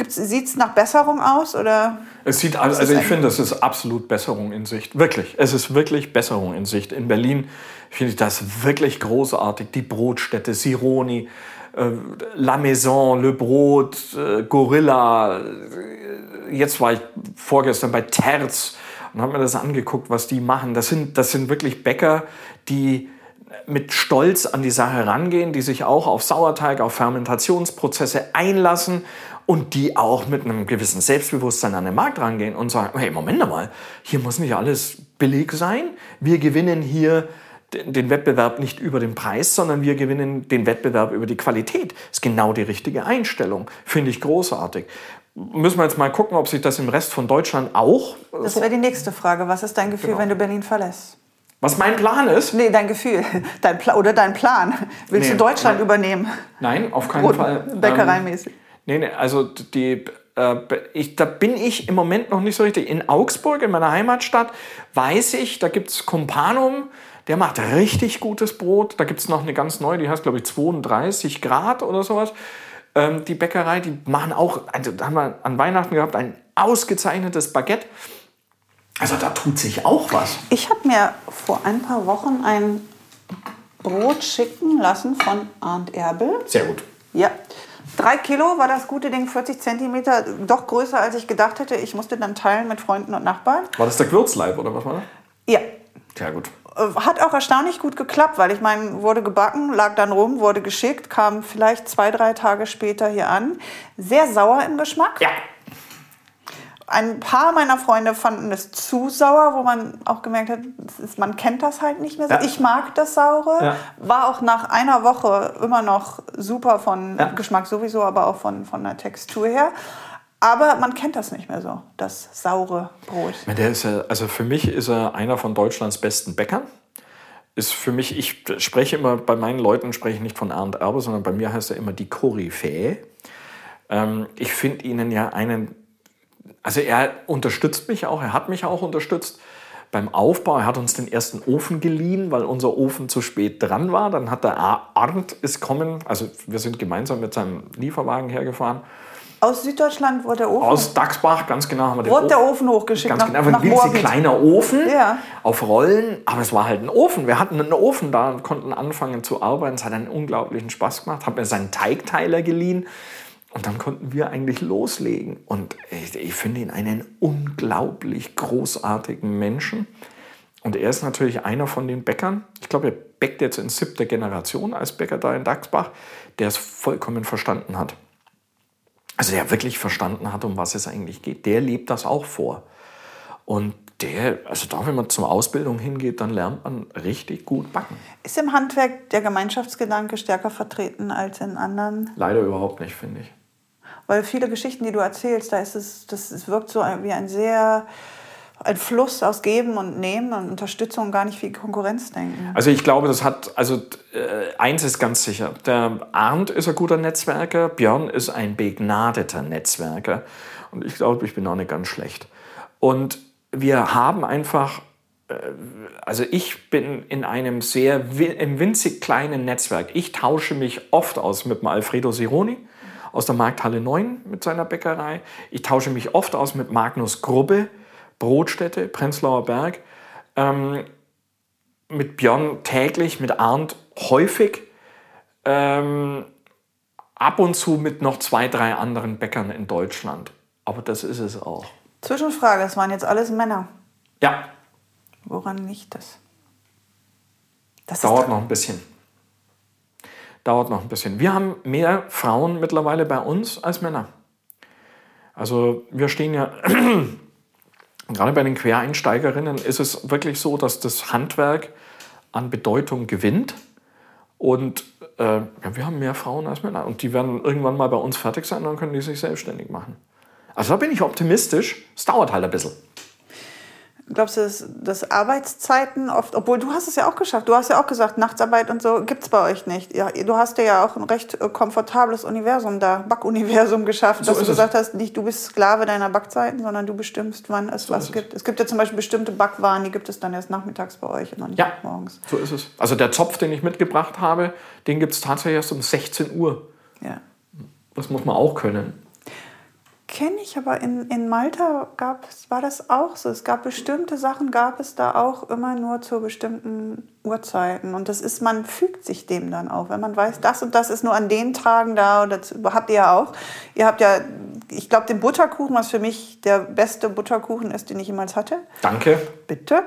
Sieht es nach Besserung aus? Oder es sieht, also ich finde, es ist absolut Besserung in Sicht. Wirklich. Es ist wirklich Besserung in Sicht. In Berlin finde ich das wirklich großartig. Die Brotstätte, Sironi, äh, La Maison, Le Brot, äh, Gorilla, jetzt war ich vorgestern bei Terz und habe mir das angeguckt, was die machen. Das sind, das sind wirklich Bäcker, die mit Stolz an die Sache rangehen, die sich auch auf Sauerteig, auf Fermentationsprozesse einlassen und die auch mit einem gewissen Selbstbewusstsein an den Markt rangehen und sagen, hey, Moment mal, hier muss nicht alles billig sein. Wir gewinnen hier den Wettbewerb nicht über den Preis, sondern wir gewinnen den Wettbewerb über die Qualität. Das ist genau die richtige Einstellung. Finde ich großartig. Müssen wir jetzt mal gucken, ob sich das im Rest von Deutschland auch. Das wäre die nächste Frage. Was ist dein Gefühl, genau. wenn du Berlin verlässt? Was mein Plan ist? Nee, dein Gefühl. Dein Pla oder dein Plan. Willst nee, du Deutschland nein. übernehmen? Nein, auf keinen Brot, Fall. Bäckereimäßig. Ähm, nee, nee, also die, äh, ich, da bin ich im Moment noch nicht so richtig. In Augsburg, in meiner Heimatstadt, weiß ich, da gibt es Companum, der macht richtig gutes Brot. Da gibt es noch eine ganz neue, die heißt, glaube ich, 32 Grad oder sowas. Ähm, die Bäckerei, die machen auch, also da haben wir an Weihnachten gehabt, ein ausgezeichnetes Baguette. Also da tut sich auch was. Ich habe mir vor ein paar Wochen ein Brot schicken lassen von Arndt Erbel. Sehr gut. Ja. Drei Kilo war das gute Ding, 40 Zentimeter, doch größer als ich gedacht hätte. Ich musste dann teilen mit Freunden und Nachbarn. War das der Gewürzleib oder was war das? Ja. Sehr gut. Äh, hat auch erstaunlich gut geklappt, weil ich meine, wurde gebacken, lag dann rum, wurde geschickt, kam vielleicht zwei, drei Tage später hier an. Sehr sauer im Geschmack. Ja. Ein paar meiner Freunde fanden es zu sauer, wo man auch gemerkt hat, ist, man kennt das halt nicht mehr so. Ja. Ich mag das Saure. Ja. War auch nach einer Woche immer noch super von ja. Geschmack sowieso, aber auch von, von der Textur her. Aber man kennt das nicht mehr so, das saure Brot. Der ist ja, also für mich ist er einer von Deutschlands besten Bäckern. Ist für mich, ich spreche immer, bei meinen Leuten spreche ich nicht von Arndt Erbe, sondern bei mir heißt er immer die Koryphäe. Ähm, ich finde ihnen ja einen, also er unterstützt mich auch, er hat mich auch unterstützt beim Aufbau. Er hat uns den ersten Ofen geliehen, weil unser Ofen zu spät dran war. Dann hat der Arndt ist kommen, also wir sind gemeinsam mit seinem Lieferwagen hergefahren aus Süddeutschland wurde der Ofen? Aus Dachsbach, ganz genau. Haben wir den wurde der Ofen hochgeschickt? Ganz nach, genau, ein winzig kleiner Ofen ja. auf Rollen, aber es war halt ein Ofen. Wir hatten einen Ofen da und konnten anfangen zu arbeiten. Es hat einen unglaublichen Spaß gemacht. Habe mir seinen Teigteiler geliehen Und dann konnten wir eigentlich loslegen. Und ich, ich finde ihn einen unglaublich großartigen Menschen. Und er ist natürlich einer von den Bäckern. Ich glaube, er bäckt jetzt in siebter Generation als Bäcker da in Dachsbach, der es vollkommen verstanden hat. Also der wirklich verstanden hat, um was es eigentlich geht. Der lebt das auch vor. Und der, also da, wenn man zur Ausbildung hingeht, dann lernt man richtig gut backen. Ist im Handwerk der Gemeinschaftsgedanke stärker vertreten als in anderen? Leider überhaupt nicht, finde ich. Weil viele Geschichten, die du erzählst, da ist es, das es wirkt so wie ein sehr ein Fluss aus Geben und Nehmen und Unterstützung gar nicht viel Konkurrenzdenken. Also ich glaube, das hat, also äh, eins ist ganz sicher, der Arndt ist ein guter Netzwerker, Björn ist ein begnadeter Netzwerker und ich glaube, ich bin auch nicht ganz schlecht. Und wir haben einfach, äh, also ich bin in einem sehr im winzig kleinen Netzwerk. Ich tausche mich oft aus mit dem Alfredo Sironi aus der Markthalle 9 mit seiner Bäckerei. Ich tausche mich oft aus mit Magnus Grubbe, Brotstätte, Prenzlauer Berg. Ähm, mit Björn täglich, mit Arndt häufig. Ähm, ab und zu mit noch zwei, drei anderen Bäckern in Deutschland. Aber das ist es auch. Zwischenfrage, es waren jetzt alles Männer. Ja. Woran liegt das? Das dauert noch ein bisschen. Dauert noch ein bisschen. Wir haben mehr Frauen mittlerweile bei uns als Männer. Also wir stehen ja, gerade bei den Quereinsteigerinnen ist es wirklich so, dass das Handwerk an Bedeutung gewinnt. Und äh, ja, wir haben mehr Frauen als Männer. Und die werden irgendwann mal bei uns fertig sein, dann können die sich selbstständig machen. Also da bin ich optimistisch. Es dauert halt ein bisschen. Glaubst du, dass, dass Arbeitszeiten oft, obwohl du hast es ja auch geschafft, du hast ja auch gesagt, Nachtsarbeit und so gibt es bei euch nicht. Ja, du hast ja auch ein recht äh, komfortables Universum da, Backuniversum geschafft, so dass du gesagt hast, nicht du bist Sklave deiner Backzeiten, sondern du bestimmst, wann es so was gibt. Es. es gibt ja zum Beispiel bestimmte Backwaren, die gibt es dann erst nachmittags bei euch und noch nicht ja, morgens. so ist es. Also der Zopf, den ich mitgebracht habe, den gibt es tatsächlich erst um 16 Uhr. Ja. Das muss man auch können kenne ich, aber in, in Malta gab es, war das auch so. Es gab bestimmte Sachen, gab es da auch immer nur zu bestimmten Uhrzeiten. Und das ist, man fügt sich dem dann auch. Wenn man weiß, das und das ist nur an den Tagen da, oder habt ihr ja auch. Ihr habt ja, ich glaube, den Butterkuchen, was für mich der beste Butterkuchen ist, den ich jemals hatte. Danke. Bitte.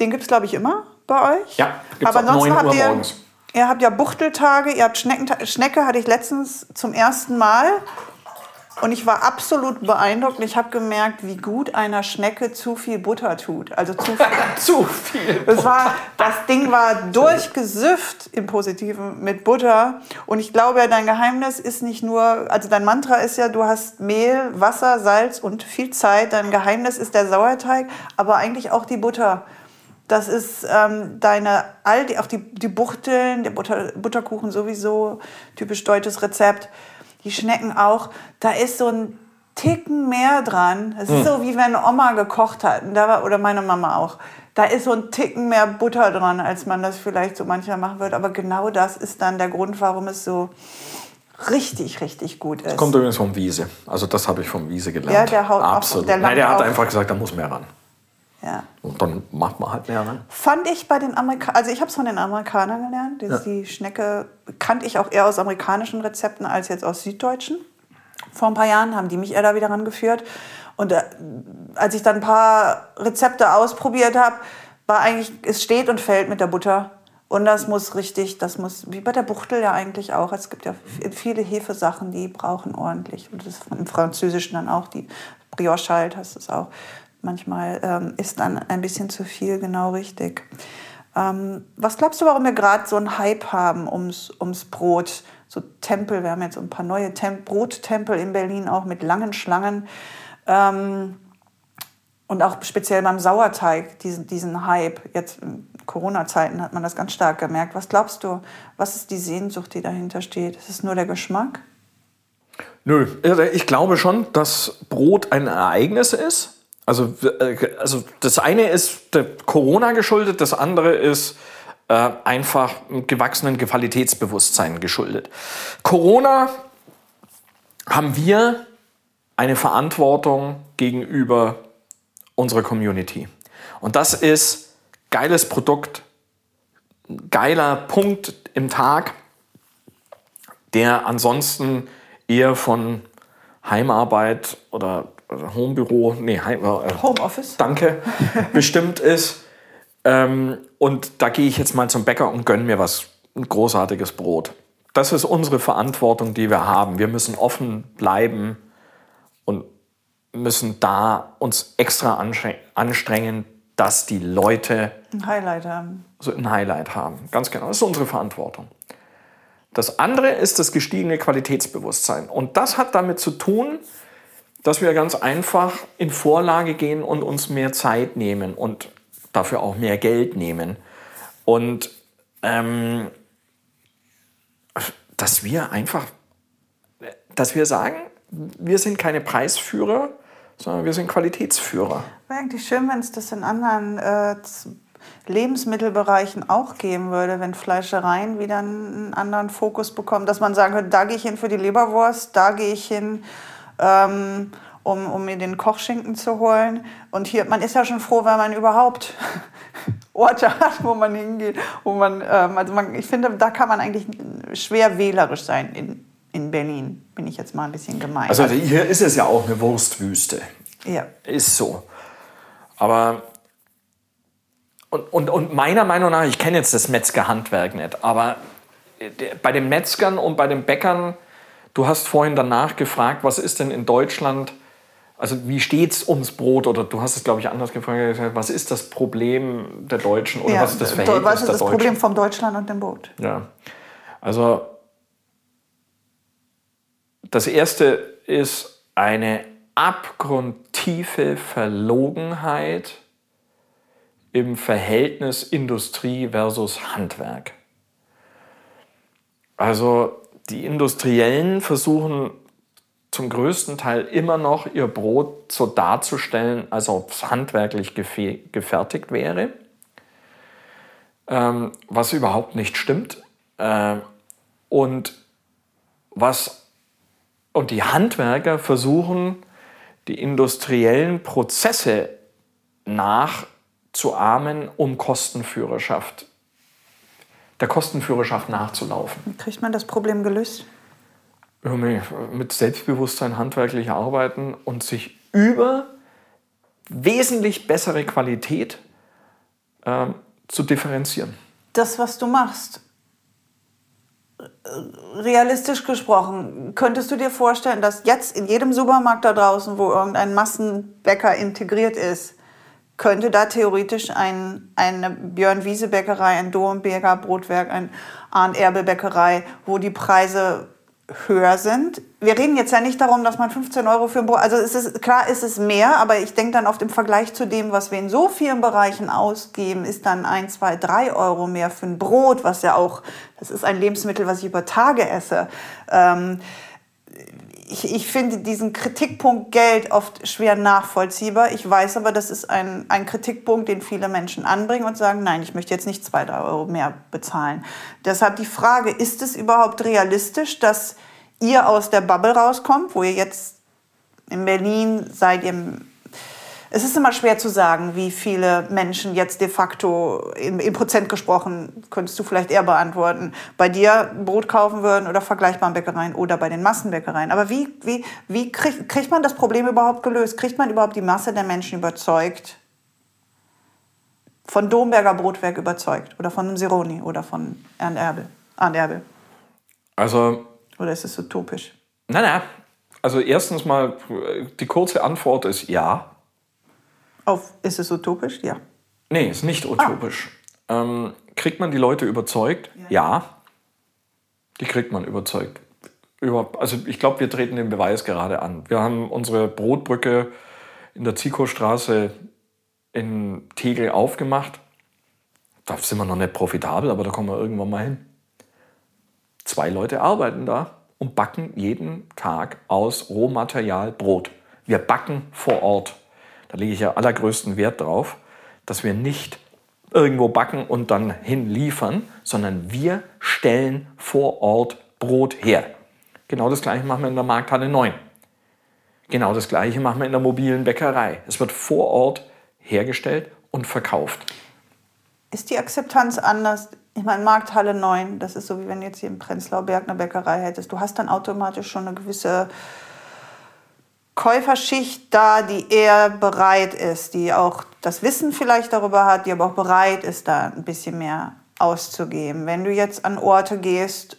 Den gibt es, glaube ich, immer bei euch. Ja, gibt es ab 9 Uhr ihr, morgens. Ihr habt ja Buchteltage, ihr habt Schnecken, Schnecke hatte ich letztens zum ersten Mal und ich war absolut beeindruckt. Ich habe gemerkt, wie gut einer Schnecke zu viel Butter tut. Also zu viel. zu viel. Das, war, das Ding war durchgesüfft im Positiven mit Butter. Und ich glaube, dein Geheimnis ist nicht nur, also dein Mantra ist ja, du hast Mehl, Wasser, Salz und viel Zeit. Dein Geheimnis ist der Sauerteig, aber eigentlich auch die Butter. Das ist ähm, deine, all die, auch die, die Buchteln, der Butter, Butterkuchen sowieso, typisch deutsches Rezept die Schnecken auch, da ist so ein Ticken mehr dran. Es ist mhm. so, wie wenn Oma gekocht hat oder meine Mama auch. Da ist so ein Ticken mehr Butter dran, als man das vielleicht so mancher machen würde. Aber genau das ist dann der Grund, warum es so richtig, richtig gut ist. Das kommt übrigens vom Wiese. Also das habe ich vom Wiese gelernt. Ja, der haut Absolut. Auch, der Nein, der hat einfach gesagt, da muss mehr ran. Ja. Und dann macht man halt mehr ran. Fand ich bei den Amerikanern, also ich habe es von den Amerikanern gelernt. Ja. Die Schnecke kannte ich auch eher aus amerikanischen Rezepten als jetzt aus süddeutschen. Vor ein paar Jahren haben die mich eher da wieder rangeführt. Und äh, als ich dann ein paar Rezepte ausprobiert habe, war eigentlich, es steht und fällt mit der Butter. Und das muss richtig, das muss, wie bei der Buchtel ja eigentlich auch. Es gibt ja viele Hefesachen, die brauchen ordentlich. Und das ist im Französischen dann auch, die Brioche halt, hast du es auch. Manchmal ähm, ist dann ein bisschen zu viel genau richtig. Ähm, was glaubst du, warum wir gerade so einen Hype haben ums, ums Brot? So Tempel, wir haben jetzt ein paar neue Tem Brottempel in Berlin auch mit langen Schlangen. Ähm, und auch speziell beim Sauerteig, diesen, diesen Hype. Jetzt in Corona-Zeiten hat man das ganz stark gemerkt. Was glaubst du, was ist die Sehnsucht, die dahinter steht? Ist es nur der Geschmack? Nö, also ich glaube schon, dass Brot ein Ereignis ist also, äh, also das eine ist Corona geschuldet, das andere ist äh, einfach gewachsenen Qualitätsbewusstsein geschuldet. Corona haben wir eine Verantwortung gegenüber unserer Community. Und das ist geiles Produkt, geiler Punkt im Tag, der ansonsten eher von Heimarbeit oder Homebüro, nee, Heim, äh, Homeoffice. Danke, bestimmt ist. Ähm, und da gehe ich jetzt mal zum Bäcker und gönne mir was, ein großartiges Brot. Das ist unsere Verantwortung, die wir haben. Wir müssen offen bleiben und müssen da uns extra anstrengen, dass die Leute ein Highlight haben. So ein Highlight haben. Ganz genau. Das ist unsere Verantwortung. Das andere ist das gestiegene Qualitätsbewusstsein. Und das hat damit zu tun, dass wir ganz einfach in Vorlage gehen und uns mehr Zeit nehmen und dafür auch mehr Geld nehmen. Und ähm, dass wir einfach, dass wir sagen, wir sind keine Preisführer, sondern wir sind Qualitätsführer. Wäre eigentlich schön, wenn es das in anderen äh, Lebensmittelbereichen auch geben würde, wenn Fleischereien wieder einen anderen Fokus bekommen, dass man sagen könnte, da gehe ich hin für die Leberwurst, da gehe ich hin, ähm, um, um mir den Kochschinken zu holen. Und hier, man ist ja schon froh, wenn man überhaupt Orte hat, wo man hingeht, wo man, ähm, also man, ich finde, da kann man eigentlich schwer wählerisch sein in, in Berlin, bin ich jetzt mal ein bisschen gemein. Also hier ist es ja auch eine Wurstwüste. Ja. Ist so. Aber und, und, und meiner Meinung nach, ich kenne jetzt das Metzgerhandwerk nicht, aber bei den Metzgern und bei den Bäckern, du hast vorhin danach gefragt, was ist denn in Deutschland, also wie steht es ums Brot? Oder du hast es, glaube ich, anders gefragt, was ist das Problem der Deutschen oder ja, was ist das Verhältnis Was ist das Deutschen? Problem von Deutschland und dem Brot? Ja, also das erste ist eine abgrundtiefe Verlogenheit im Verhältnis Industrie versus Handwerk. Also die Industriellen versuchen zum größten Teil immer noch ihr Brot so darzustellen, als ob es handwerklich gefertigt wäre, ähm, was überhaupt nicht stimmt. Äh, und, was, und die Handwerker versuchen, die industriellen Prozesse nachzuahmen, um Kostenführerschaft, der Kostenführerschaft nachzulaufen. Kriegt man das Problem gelöst? Mit Selbstbewusstsein handwerklich arbeiten und sich über wesentlich bessere Qualität äh, zu differenzieren. Das, was du machst, realistisch gesprochen, könntest du dir vorstellen, dass jetzt in jedem Supermarkt da draußen, wo irgendein Massenbäcker integriert ist, könnte da theoretisch ein, eine Björn Wiese Bäckerei, ein Domberger Brotwerk, ein Arndt Erbe Bäckerei, wo die Preise höher sind. Wir reden jetzt ja nicht darum, dass man 15 Euro für ein Brot, also es ist, klar ist es mehr, aber ich denke dann oft im Vergleich zu dem, was wir in so vielen Bereichen ausgeben, ist dann ein, zwei, drei Euro mehr für ein Brot, was ja auch, das ist ein Lebensmittel, was ich über Tage esse. Ähm, ich, ich finde diesen Kritikpunkt Geld oft schwer nachvollziehbar. Ich weiß aber, das ist ein, ein Kritikpunkt, den viele Menschen anbringen und sagen, nein, ich möchte jetzt nicht zwei, drei Euro mehr bezahlen. Deshalb die Frage, ist es überhaupt realistisch, dass ihr aus der Bubble rauskommt, wo ihr jetzt in Berlin seid, ihr es ist immer schwer zu sagen, wie viele Menschen jetzt de facto in, in, Prozent gesprochen, könntest du vielleicht eher beantworten, bei dir Brot kaufen würden oder vergleichbaren Bäckereien oder bei den Massenbäckereien. Aber wie, wie, wie krieg, kriegt man das Problem überhaupt gelöst? Kriegt man überhaupt die Masse der Menschen überzeugt? Von Domberger Brotwerk überzeugt oder von einem Sironi oder von Arndt Erbel? Arndt Erbel? Also. Oder ist es utopisch? Nein, nein. Also erstens mal, die kurze Antwort ist ja. Auf, ist es utopisch? Ja. Nee, ist nicht utopisch. Ah. Ähm, kriegt man die Leute überzeugt? Ja. ja. Die kriegt man überzeugt. Über, also ich glaube, wir treten den Beweis gerade an. Wir haben unsere Brotbrücke in der Zico-Straße in Tegel aufgemacht. Da sind wir noch nicht profitabel, aber da kommen wir irgendwann mal hin. Zwei Leute arbeiten da und backen jeden Tag aus Rohmaterial Brot. Wir backen vor Ort. Da lege ich ja allergrößten Wert drauf, dass wir nicht irgendwo backen und dann hinliefern, sondern wir stellen vor Ort Brot her. Genau das gleiche machen wir in der Markthalle 9. Genau das gleiche machen wir in der mobilen Bäckerei. Es wird vor Ort hergestellt und verkauft. ist die Akzeptanz anders? Ich meine, Markthalle 9, das ist so, wie wenn jetzt hier im Prenzlauer Berg eine Bäckerei hättest. Du hast dann automatisch schon eine gewisse Käuferschicht da, die eher bereit ist, die auch das Wissen vielleicht darüber hat, die aber auch bereit ist, da ein bisschen mehr auszugeben. Wenn du jetzt an Orte gehst,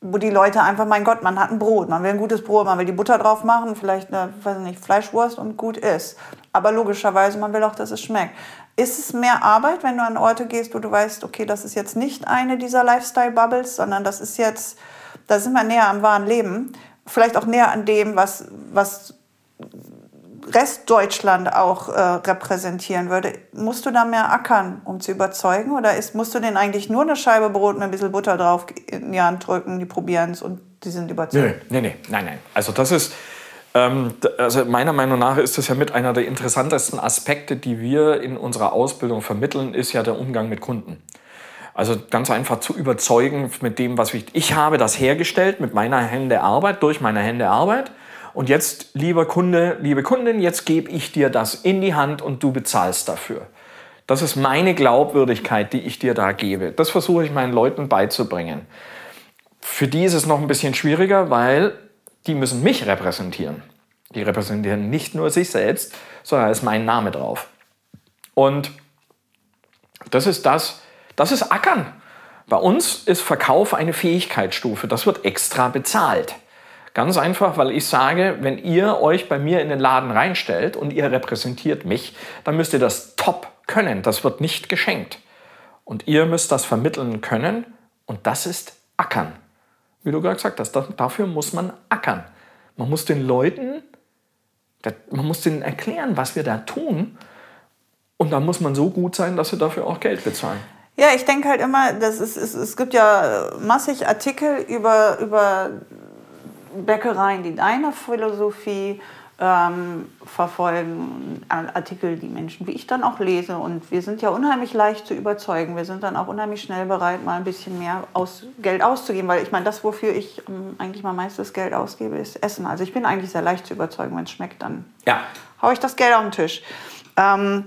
wo die Leute einfach, mein Gott, man hat ein Brot, man will ein gutes Brot, man will die Butter drauf machen, vielleicht eine, weiß nicht, Fleischwurst und gut ist. Aber logischerweise, man will auch, dass es schmeckt. Ist es mehr Arbeit, wenn du an Orte gehst, wo du weißt, okay, das ist jetzt nicht eine dieser Lifestyle-Bubbles, sondern das ist jetzt, da sind wir näher am wahren Leben, vielleicht auch näher an dem, was, was Restdeutschland auch äh, repräsentieren würde, musst du da mehr ackern, um zu überzeugen? Oder ist, musst du denen eigentlich nur eine Scheibe Brot mit ein bisschen Butter drauf in die Hand drücken, die probieren es und die sind überzeugt? Nee, nee, nein, nein. Also das ist, ähm, also meiner Meinung nach ist das ja mit einer der interessantesten Aspekte, die wir in unserer Ausbildung vermitteln, ist ja der Umgang mit Kunden. Also ganz einfach zu überzeugen mit dem, was ich, ich habe das hergestellt mit meiner Hände Arbeit, durch meine Hände Arbeit und jetzt, lieber Kunde, liebe Kundin, jetzt gebe ich dir das in die Hand und du bezahlst dafür. Das ist meine Glaubwürdigkeit, die ich dir da gebe. Das versuche ich meinen Leuten beizubringen. Für die ist es noch ein bisschen schwieriger, weil die müssen mich repräsentieren. Die repräsentieren nicht nur sich selbst, sondern da ist mein Name drauf. Und das ist das, das ist Ackern. Bei uns ist Verkauf eine Fähigkeitsstufe. Das wird extra bezahlt. Ganz einfach, weil ich sage, wenn ihr euch bei mir in den Laden reinstellt und ihr repräsentiert mich, dann müsst ihr das top können. Das wird nicht geschenkt. Und ihr müsst das vermitteln können und das ist Ackern. Wie du gerade gesagt hast, dafür muss man ackern. Man muss den Leuten, man muss denen erklären, was wir da tun. Und dann muss man so gut sein, dass sie dafür auch Geld bezahlen. Ja, ich denke halt immer, das ist, es, es gibt ja massig Artikel über, über Bäckereien, die deine Philosophie ähm, verfolgen, Artikel, die Menschen wie ich dann auch lese. Und wir sind ja unheimlich leicht zu überzeugen. Wir sind dann auch unheimlich schnell bereit, mal ein bisschen mehr aus, Geld auszugeben. Weil ich meine, das, wofür ich ähm, eigentlich mal meistes Geld ausgebe, ist Essen. Also ich bin eigentlich sehr leicht zu überzeugen. Wenn es schmeckt, dann ja. haue ich das Geld auf den Tisch. Ähm,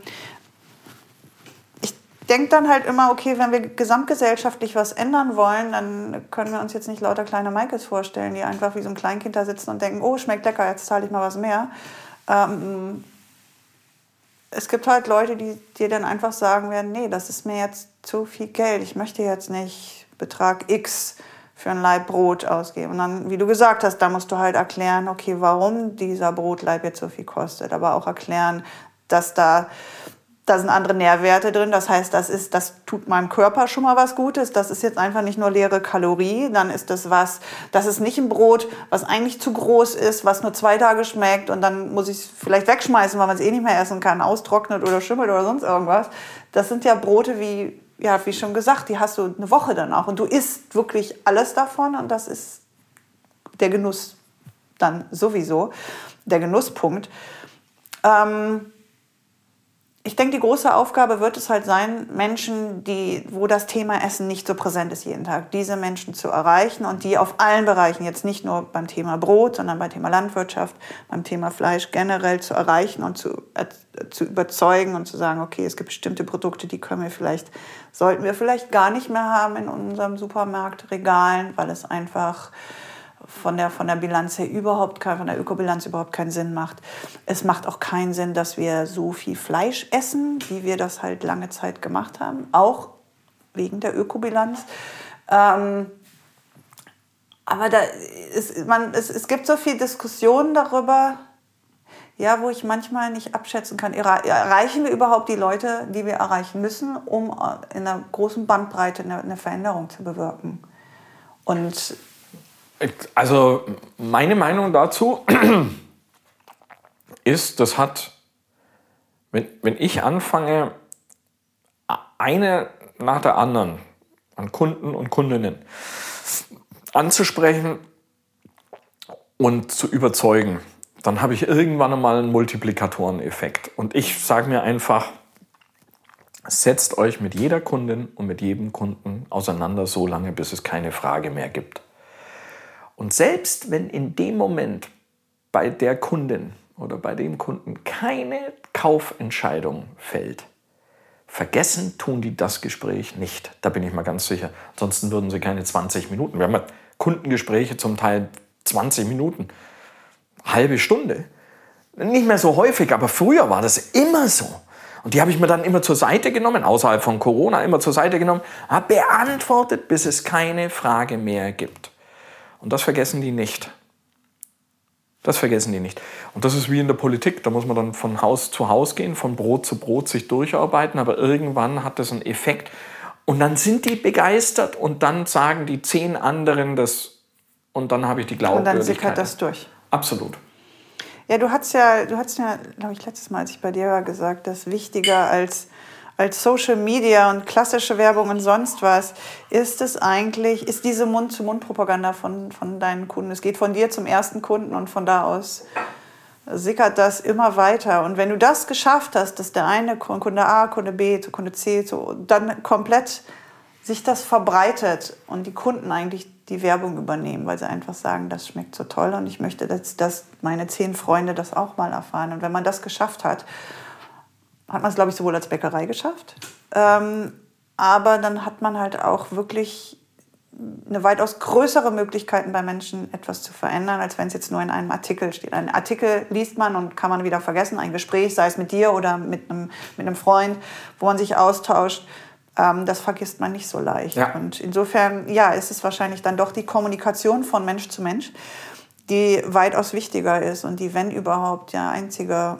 denke dann halt immer, okay, wenn wir gesamtgesellschaftlich was ändern wollen, dann können wir uns jetzt nicht lauter kleine Michaels vorstellen, die einfach wie so ein Kleinkind da sitzen und denken, oh, schmeckt lecker, jetzt zahle ich mal was mehr. Ähm, es gibt halt Leute, die dir dann einfach sagen werden, nee, das ist mir jetzt zu viel Geld, ich möchte jetzt nicht Betrag X für ein Laib Brot ausgeben. Und dann, wie du gesagt hast, da musst du halt erklären, okay, warum dieser Brotleib jetzt so viel kostet, aber auch erklären, dass da da sind andere Nährwerte drin. Das heißt, das, ist, das tut meinem Körper schon mal was Gutes. Das ist jetzt einfach nicht nur leere Kalorie. Dann ist das was, das ist nicht ein Brot, was eigentlich zu groß ist, was nur zwei Tage schmeckt und dann muss ich es vielleicht wegschmeißen, weil man es eh nicht mehr essen kann, austrocknet oder schimmelt oder sonst irgendwas. Das sind ja Brote wie, ja, wie schon gesagt, die hast du eine Woche dann auch und du isst wirklich alles davon und das ist der Genuss dann sowieso, der Genusspunkt. Ähm, ich denke, die große Aufgabe wird es halt sein, Menschen, die, wo das Thema Essen nicht so präsent ist jeden Tag, diese Menschen zu erreichen und die auf allen Bereichen, jetzt nicht nur beim Thema Brot, sondern beim Thema Landwirtschaft, beim Thema Fleisch generell zu erreichen und zu, äh, zu überzeugen und zu sagen, okay, es gibt bestimmte Produkte, die können wir vielleicht, sollten wir vielleicht gar nicht mehr haben in unserem Supermarktregalen, weil es einfach von der, von der Bilanz her überhaupt kein, von der Ökobilanz überhaupt keinen Sinn macht. Es macht auch keinen Sinn, dass wir so viel Fleisch essen, wie wir das halt lange Zeit gemacht haben, auch wegen der Ökobilanz. Ähm, aber da ist, man, es, es gibt so viel Diskussionen darüber, ja, wo ich manchmal nicht abschätzen kann, erreichen wir überhaupt die Leute, die wir erreichen müssen, um in einer großen Bandbreite eine, eine Veränderung zu bewirken. Und also meine Meinung dazu ist, das hat, wenn, wenn ich anfange, eine nach der anderen an Kunden und Kundinnen anzusprechen und zu überzeugen, dann habe ich irgendwann einmal einen Multiplikatoreneffekt. Und ich sage mir einfach, setzt euch mit jeder Kundin und mit jedem Kunden auseinander, so lange, bis es keine Frage mehr gibt. Und selbst wenn in dem Moment bei der Kundin oder bei dem Kunden keine Kaufentscheidung fällt, vergessen tun die das Gespräch nicht. Da bin ich mal ganz sicher. Ansonsten würden sie keine 20 Minuten. Wir haben ja Kundengespräche zum Teil 20 Minuten, halbe Stunde. Nicht mehr so häufig, aber früher war das immer so. Und die habe ich mir dann immer zur Seite genommen, außerhalb von Corona immer zur Seite genommen, habe beantwortet, bis es keine Frage mehr gibt. Und das vergessen die nicht. Das vergessen die nicht. Und das ist wie in der Politik. Da muss man dann von Haus zu Haus gehen, von Brot zu Brot sich durcharbeiten. Aber irgendwann hat das einen Effekt. Und dann sind die begeistert und dann sagen die zehn anderen das. Und dann habe ich die Glaubwürdigkeit. Und dann sickert das durch. Absolut. Ja, du hast ja, du hast ja, glaube ich, letztes Mal, als ich bei dir war, gesagt, dass wichtiger als, als Social Media und klassische Werbung und sonst was, ist es eigentlich, ist diese Mund-zu-Mund-Propaganda von, von deinen Kunden. Es geht von dir zum ersten Kunden und von da aus sickert das immer weiter. Und wenn du das geschafft hast, dass der eine Kunde A, Kunde B, Kunde C, so, dann komplett sich das verbreitet und die Kunden eigentlich die Werbung übernehmen, weil sie einfach sagen, das schmeckt so toll und ich möchte, dass, dass meine zehn Freunde das auch mal erfahren. Und wenn man das geschafft hat, hat man es, glaube ich, sowohl als Bäckerei geschafft, ähm, aber dann hat man halt auch wirklich eine weitaus größere Möglichkeiten bei Menschen etwas zu verändern, als wenn es jetzt nur in einem Artikel steht. Ein Artikel liest man und kann man wieder vergessen, ein Gespräch, sei es mit dir oder mit einem, mit einem Freund, wo man sich austauscht ähm, das vergisst man nicht so leicht. Ja. Und insofern, ja, ist es wahrscheinlich dann doch die Kommunikation von Mensch zu Mensch, die weitaus wichtiger ist und die, wenn überhaupt, der einzige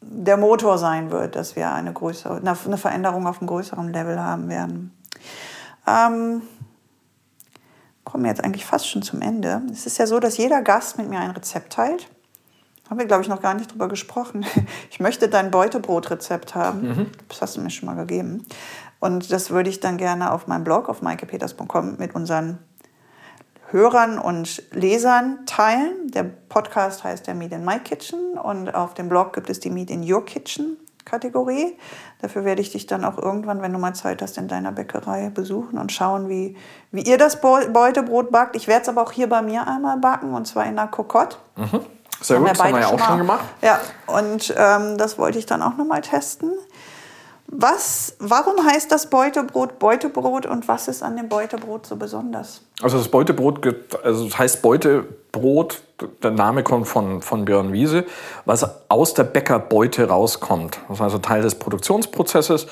der Motor sein wird, dass wir eine größere, eine Veränderung auf einem größeren Level haben werden. Ähm, kommen wir jetzt eigentlich fast schon zum Ende. Es ist ja so, dass jeder Gast mit mir ein Rezept teilt. Haben wir, glaube ich, noch gar nicht drüber gesprochen. Ich möchte dein Beutebrotrezept haben. Mhm. Das hast du mir schon mal gegeben. Und das würde ich dann gerne auf meinem Blog, auf maikepeters.com, mit unseren Hörern und Lesern teilen. Der Podcast heißt der Meet in My Kitchen und auf dem Blog gibt es die Meet in Your Kitchen Kategorie. Dafür werde ich dich dann auch irgendwann, wenn du mal Zeit hast, in deiner Bäckerei besuchen und schauen, wie, wie ihr das Beutebrot backt. Ich werde es aber auch hier bei mir einmal backen und zwar in einer Kokotte. Mhm. Sehr gut, das haben wir ja auch schon gemacht. Ja, und ähm, das wollte ich dann auch nochmal testen. Was, warum heißt das Beutebrot Beutebrot und was ist an dem Beutebrot so besonders? Also das Beutebrot, also das heißt Beutebrot, der Name kommt von, von Björn Wiese, was aus der Bäckerbeute rauskommt. Das ist also Teil des Produktionsprozesses,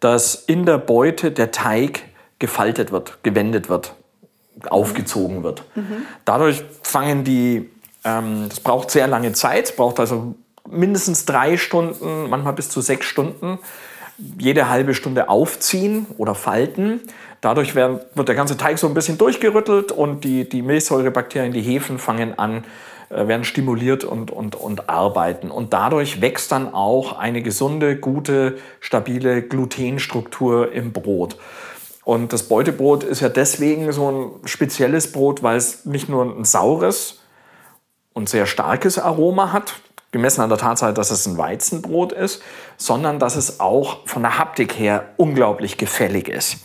dass in der Beute der Teig gefaltet wird, gewendet wird, aufgezogen wird. Mhm. Dadurch fangen die, ähm, das braucht sehr lange Zeit, braucht also mindestens drei Stunden, manchmal bis zu sechs Stunden jede halbe Stunde aufziehen oder falten. Dadurch werden, wird der ganze Teig so ein bisschen durchgerüttelt und die, die Milchsäurebakterien, die Hefen fangen an, äh, werden stimuliert und, und, und arbeiten. Und dadurch wächst dann auch eine gesunde, gute, stabile Glutenstruktur im Brot. Und das Beutebrot ist ja deswegen so ein spezielles Brot, weil es nicht nur ein saures und sehr starkes Aroma hat, gemessen an der Tatsache, dass es ein Weizenbrot ist, sondern dass es auch von der Haptik her unglaublich gefällig ist.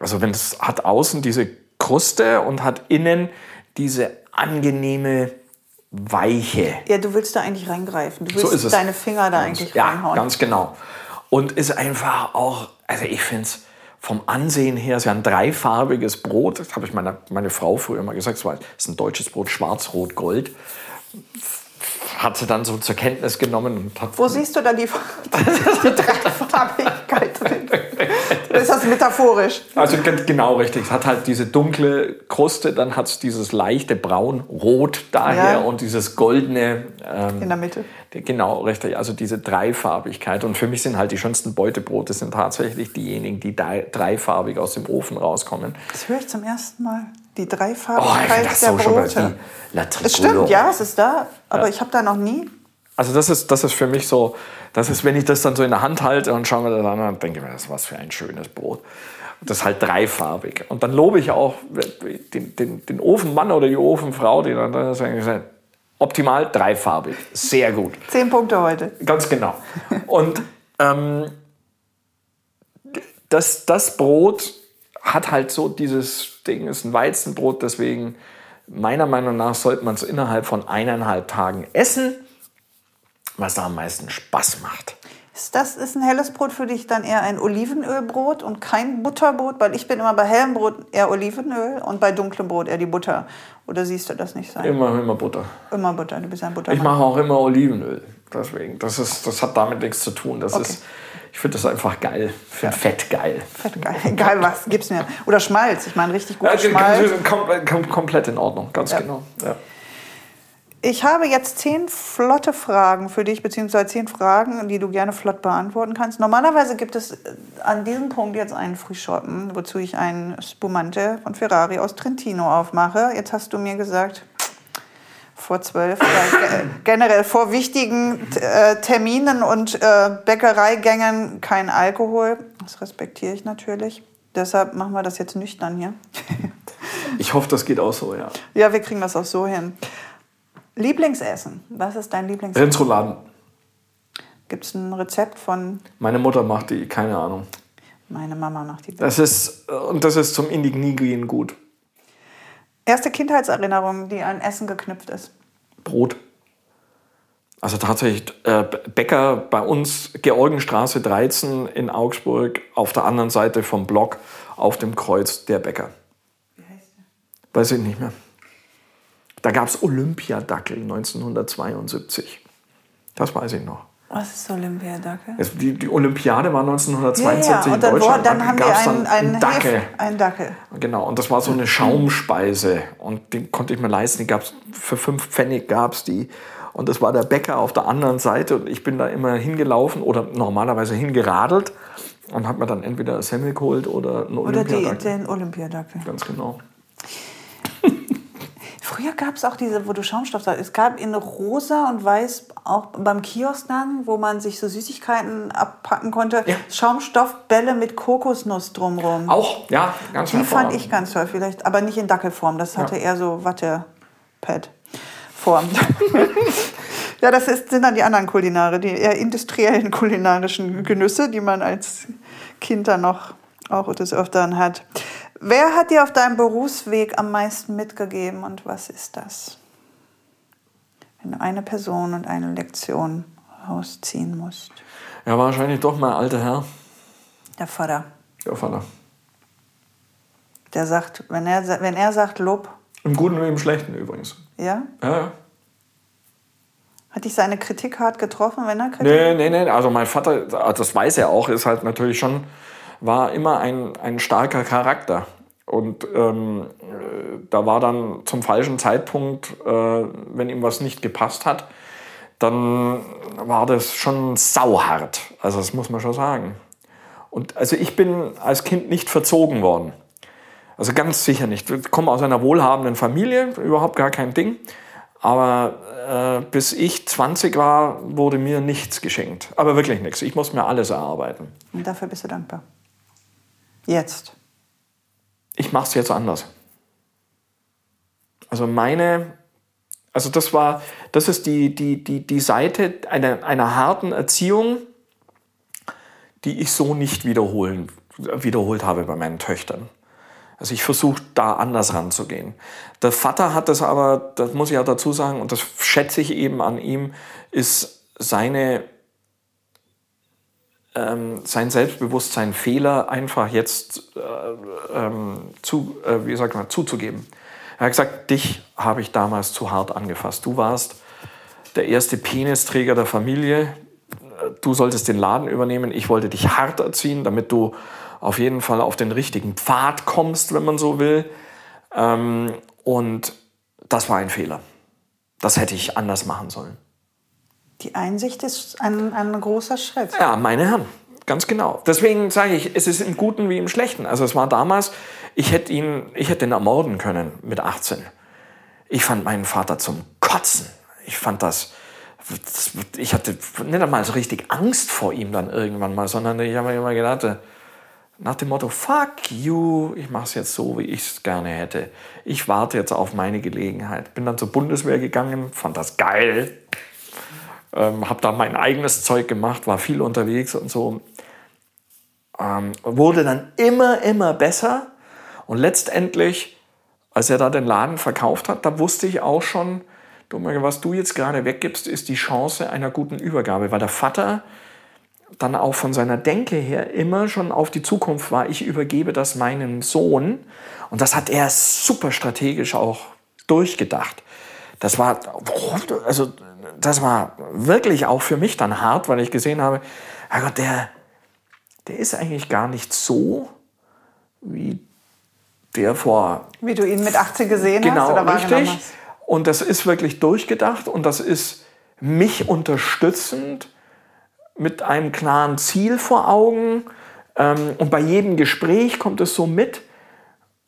Also wenn es hat außen diese Kruste und hat innen diese angenehme Weiche. Ja, du willst da eigentlich reingreifen. Du willst so deine Finger da ganz, eigentlich ja, reinhauen. ganz genau. Und ist einfach auch, also ich finde es vom Ansehen her, ist ja ein dreifarbiges Brot. Das habe ich meiner, meine Frau früher immer gesagt. Es ist ein deutsches Brot, schwarz, rot, gold hat sie dann so zur Kenntnis genommen. Und hat Wo siehst du da die, die Dreifarbigkeit drin? ist das metaphorisch. Also genau richtig. Es hat halt diese dunkle Kruste, dann hat es dieses leichte Braun-Rot daher ja. und dieses goldene. Ähm, In der Mitte. Genau, richtig. Also diese Dreifarbigkeit. Und für mich sind halt die schönsten Beutebrote sind tatsächlich diejenigen, die dreifarbig aus dem Ofen rauskommen. Das höre ich zum ersten Mal. Die Dreifarbigkeit oh, der so Brote. Es stimmt, ja, es ist da, aber ja. ich habe da noch nie. Also das ist, das ist für mich so, das ist, wenn ich das dann so in der Hand halte und schaue mir das an, dann denke ich mir, das ist was für ein schönes Brot. Das ist halt dreifarbig. Und dann lobe ich auch den, den, den Ofenmann oder die Ofenfrau, die dann da sagen, optimal dreifarbig. Sehr gut. Zehn Punkte heute. Ganz genau. Und ähm, das, das Brot hat halt so dieses Ding, ist ein Weizenbrot, deswegen meiner Meinung nach sollte man es innerhalb von eineinhalb Tagen essen, was da am meisten Spaß macht. Ist das ist ein helles Brot für dich dann eher ein Olivenölbrot und kein Butterbrot? Weil ich bin immer bei hellem Brot eher Olivenöl und bei dunklem Brot eher die Butter. Oder siehst du das nicht sein? Immer, immer Butter. Immer Butter, du bist ein Butter. Ich mache auch immer Olivenöl. Deswegen. Das, ist, das hat damit nichts zu tun. Das Okay. ist, ich finde das einfach geil. Ich finde Fett geil. Fett geil. Egal was, gib's mir. Oder Schmalz. Ich meine, richtig Ja, guter Schmalz. kom kom komplett in Ordnung, ganz Ja. genau. Ja. Ich habe jetzt zehn flotte Fragen für dich, beziehungsweise zehn Fragen, die du gerne flott beantworten kannst. Normalerweise gibt es äh, an diesem Punkt jetzt einen Frühschoppen, wozu ich einen Spumante von Ferrari aus Trentino aufmache. Jetzt hast du mir gesagt, vor zwölf, äh, ge- generell vor wichtigen äh, Terminen und äh, Bäckereigängen kein Alkohol. Das respektiere ich natürlich. Deshalb machen wir das jetzt nüchtern hier. Ich hoffe, das geht auch so, ja. Ja, wir kriegen das auch so hin. Lieblingsessen. Was ist dein Lieblingsessen? Rindsrouladen. Gibt es ein Rezept von Meine Mutter macht die, keine Ahnung. meine Mama macht die Das ist, und das ist zum Indignieren gut. Erste Kindheitserinnerung, die an Essen geknüpft ist? Brot. Also tatsächlich, äh, Bäcker bei uns, Georgenstraße 13 in Augsburg, auf der anderen Seite vom Block, auf dem Kreuz, der Bäcker. Weiß ich nicht mehr. Da gab es Olympiadackel 1972. Das weiß ich noch. Was ist Olympiadackel? Es, die, die Olympiade war 1972 Ja, ja, und dann, in Deutschland. dann Da haben wir einen, dann einen, Dackel. Einen Dackel. Genau, und das war so eine Schaumspeise. Und den konnte ich mir leisten. Die gab's, für fünf Pfennig gab es die. Und das war der Bäcker auf der anderen Seite. Und ich bin da immer hingelaufen oder normalerweise hingeradelt und habe mir dann entweder Semmel geholt oder einen Oder die, Olympiadackel. den Olympiadackel. Ganz genau. Früher gab es auch diese, wo du Schaumstoff sagst. Es gab in rosa und weiß auch beim Kiosk dann, wo man sich so Süßigkeiten abpacken konnte, Ja. Schaumstoffbälle mit Kokosnuss drumrum. Auch, ja, ganz Die fand ich ganz toll, vielleicht, aber nicht in Dackelform. Das hatte eher so Wattepad-Form. ja, das ist, sind dann die anderen Kulinare, die eher industriellen kulinarischen Genüsse, die man als Kind dann noch auch des Öfteren hat. Wer hat dir auf deinem Berufsweg am meisten mitgegeben und was ist das? Wenn du eine Person und eine Lektion rausziehen musst. Ja, wahrscheinlich doch mein alter Herr. Der Vater, Der Vater. der sagt, wenn er, wenn er sagt Lob, Im Guten wie im Schlechten übrigens. ja, Ja, ja. Hat dich seine Kritik hart getroffen, wenn er Kritik? Nee, nee, nee. Also mein Vater, das weiß er auch, ist halt natürlich schon, war immer ein, ein starker Charakter. Und ähm, äh, da war dann zum falschen Zeitpunkt, äh, wenn ihm was nicht gepasst hat, dann war das schon sauhart. Also das muss man schon sagen. Und also ich bin als Kind nicht verzogen worden. Also ganz sicher nicht. Ich komme aus einer wohlhabenden Familie, überhaupt gar kein Ding. Aber äh, bis ich 20 war, wurde mir nichts geschenkt. Aber wirklich nichts. Ich muss mir alles erarbeiten. Und dafür bist du dankbar. Jetzt. Ich mache es jetzt anders. Also meine, also das war, das ist die, die, die, die Seite einer, einer harten Erziehung, die ich so nicht wiederholen, wiederholt habe bei meinen Töchtern. Also ich versuche da anders ranzugehen. Der Vater hat das aber, das muss ich auch dazu sagen, und das schätze ich eben an ihm, ist seine, ähm, sein Selbstbewusstsein, Fehler einfach jetzt äh, ähm, zu, äh, wie sagt man, zuzugeben. Er hat gesagt, dich habe ich damals zu hart angefasst. Du warst der erste Penisträger der Familie. Du solltest den Laden übernehmen. Ich wollte dich hart erziehen, damit du auf jeden Fall auf den richtigen Pfad kommst, wenn man so will. Ähm, und das war ein Fehler. Das hätte ich anders machen sollen. Die Einsicht ist ein, ein großer Schritt. Ja, meine Herren, ganz genau. Deswegen sage ich, es ist im Guten wie im Schlechten. Also es war damals, ich hätte ihn, ich hätte ihn ermorden können mit 18. Ich fand meinen Vater zum Kotzen. Ich fand das, ich hatte nicht einmal so richtig Angst vor ihm dann irgendwann mal, sondern ich habe mir immer gedacht, nach dem Motto, fuck you, ich mache es jetzt so, wie ich es gerne hätte. Ich warte jetzt auf meine Gelegenheit. Bin dann zur Bundeswehr gegangen, fand das geil, ähm, habe da mein eigenes Zeug gemacht, war viel unterwegs und so. Ähm, wurde dann immer, immer besser. Und letztendlich, als er da den Laden verkauft hat, da wusste ich auch schon, was du jetzt gerade weggibst, ist die Chance einer guten Übergabe. Weil der Vater, dann auch von seiner Denke her immer schon auf die Zukunft war. Ich übergebe das meinem Sohn. Und das hat er super strategisch auch durchgedacht. Das war, also, das war wirklich auch für mich dann hart, weil ich gesehen habe, Herrgott, der, der ist eigentlich gar nicht so, wie der vor. Wie du ihn mit 18 gesehen genau, hast oder richtig. Hast. Und das ist wirklich durchgedacht und das ist mich unterstützend mit einem klaren Ziel vor Augen. Ähm, und bei jedem Gespräch kommt es so mit.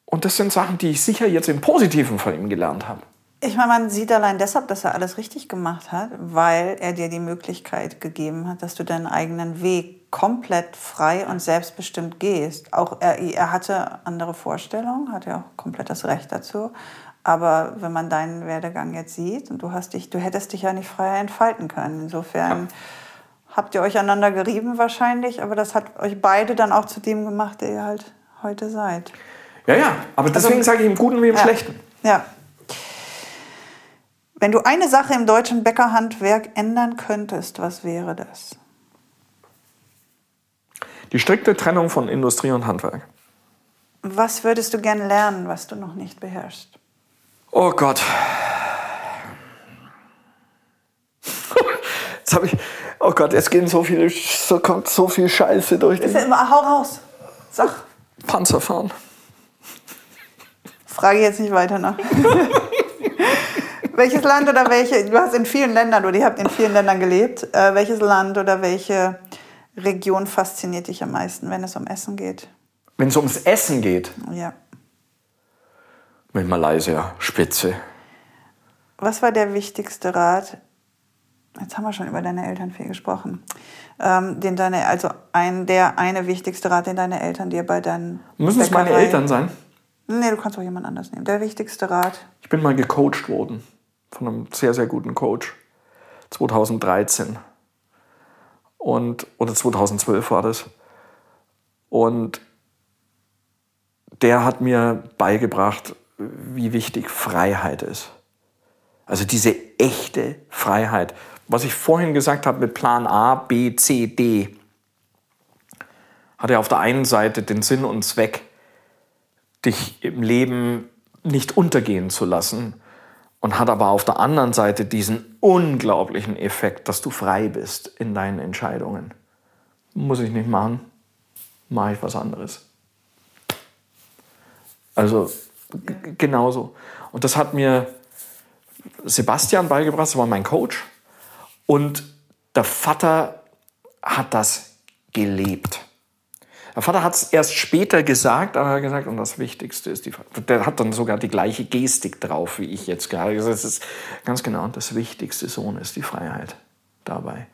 Und das sind Sachen, die ich sicher jetzt im Positiven von ihm gelernt habe. Ich meine, man sieht allein deshalb, dass er alles richtig gemacht hat, weil er dir die Möglichkeit gegeben hat, dass du deinen eigenen Weg komplett frei und selbstbestimmt gehst. Auch er, er hatte andere Vorstellungen, hat ja auch komplett das Recht dazu. Aber wenn man deinen Werdegang jetzt sieht und du hast dich, du hättest dich ja nicht freier entfalten können. Insofern ja. habt ihr euch aneinander gerieben wahrscheinlich, aber das hat euch beide dann auch zu dem gemacht, der ihr halt heute seid. Ja, ja, aber deswegen also, sage ich im Guten wie im ja, Schlechten. Ja. Wenn du eine Sache im deutschen Bäckerhandwerk ändern könntest, was wäre das? Die strikte Trennung von Industrie und Handwerk. Was würdest du gerne lernen, was du noch nicht beherrschst? Oh Gott. Jetzt habe ich. Oh Gott, jetzt gehen so viele, so kommt so viel Scheiße durch. Ist ja immer, hau raus. Sag. Panzer fahren. Frage jetzt nicht weiter nach. welches Land oder welche, du hast in vielen Ländern oder ihr habt in vielen Ländern gelebt, äh, welches Land oder welche Region fasziniert dich am meisten, wenn es um Essen geht? Wenn es ums Essen geht? Ja. Mit Malaysia, Spitze. Was war der wichtigste Rat? Jetzt haben wir schon über deine Eltern viel gesprochen. Ähm, den deine, also ein, der eine wichtigste Rat, den deine Eltern dir bei deinen. Müssen es meine Eltern sein? Nee, du kannst auch jemand anders nehmen. Der wichtigste Rat. Ich bin mal gecoacht worden von einem sehr, sehr guten Coach. 2013. Und, oder 2012 war das. Und der hat mir beigebracht, wie wichtig Freiheit ist. Also diese echte Freiheit. Was ich vorhin gesagt habe mit Plan A, B, C, D, hat er auf der einen Seite den Sinn und Zweck, dich im Leben nicht untergehen zu lassen und hat aber auf der anderen Seite diesen unglaublichen Effekt, dass du frei bist in deinen Entscheidungen. Muss ich nicht machen, mache ich was anderes. Also genauso. Und das hat mir Sebastian beigebracht, das war mein Coach. Und der Vater hat das gelebt. Der Vater hat es erst später gesagt, aber er hat gesagt, und das Wichtigste ist die Der hat dann sogar die gleiche Gestik drauf, wie ich jetzt gerade. Das ist ganz genau, und das Wichtigste, Sohn, ist die Freiheit dabei.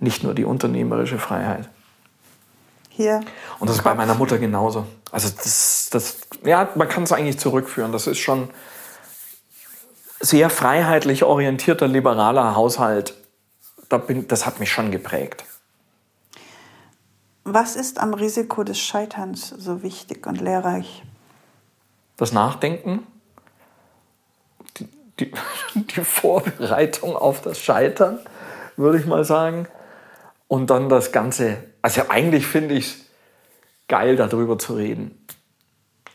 Nicht nur die unternehmerische Freiheit. Hier. Und das ist bei meiner Mutter genauso. Also das, das ja, man kann es eigentlich zurückführen. Das ist schon sehr freiheitlich orientierter, liberaler Haushalt. Das hat mich schon geprägt. Was ist am Risiko des Scheiterns so wichtig und lehrreich? Das Nachdenken, die, die, die Vorbereitung auf das Scheitern, würde ich mal sagen. Und dann das Ganze, also eigentlich finde ich es geil, darüber zu reden.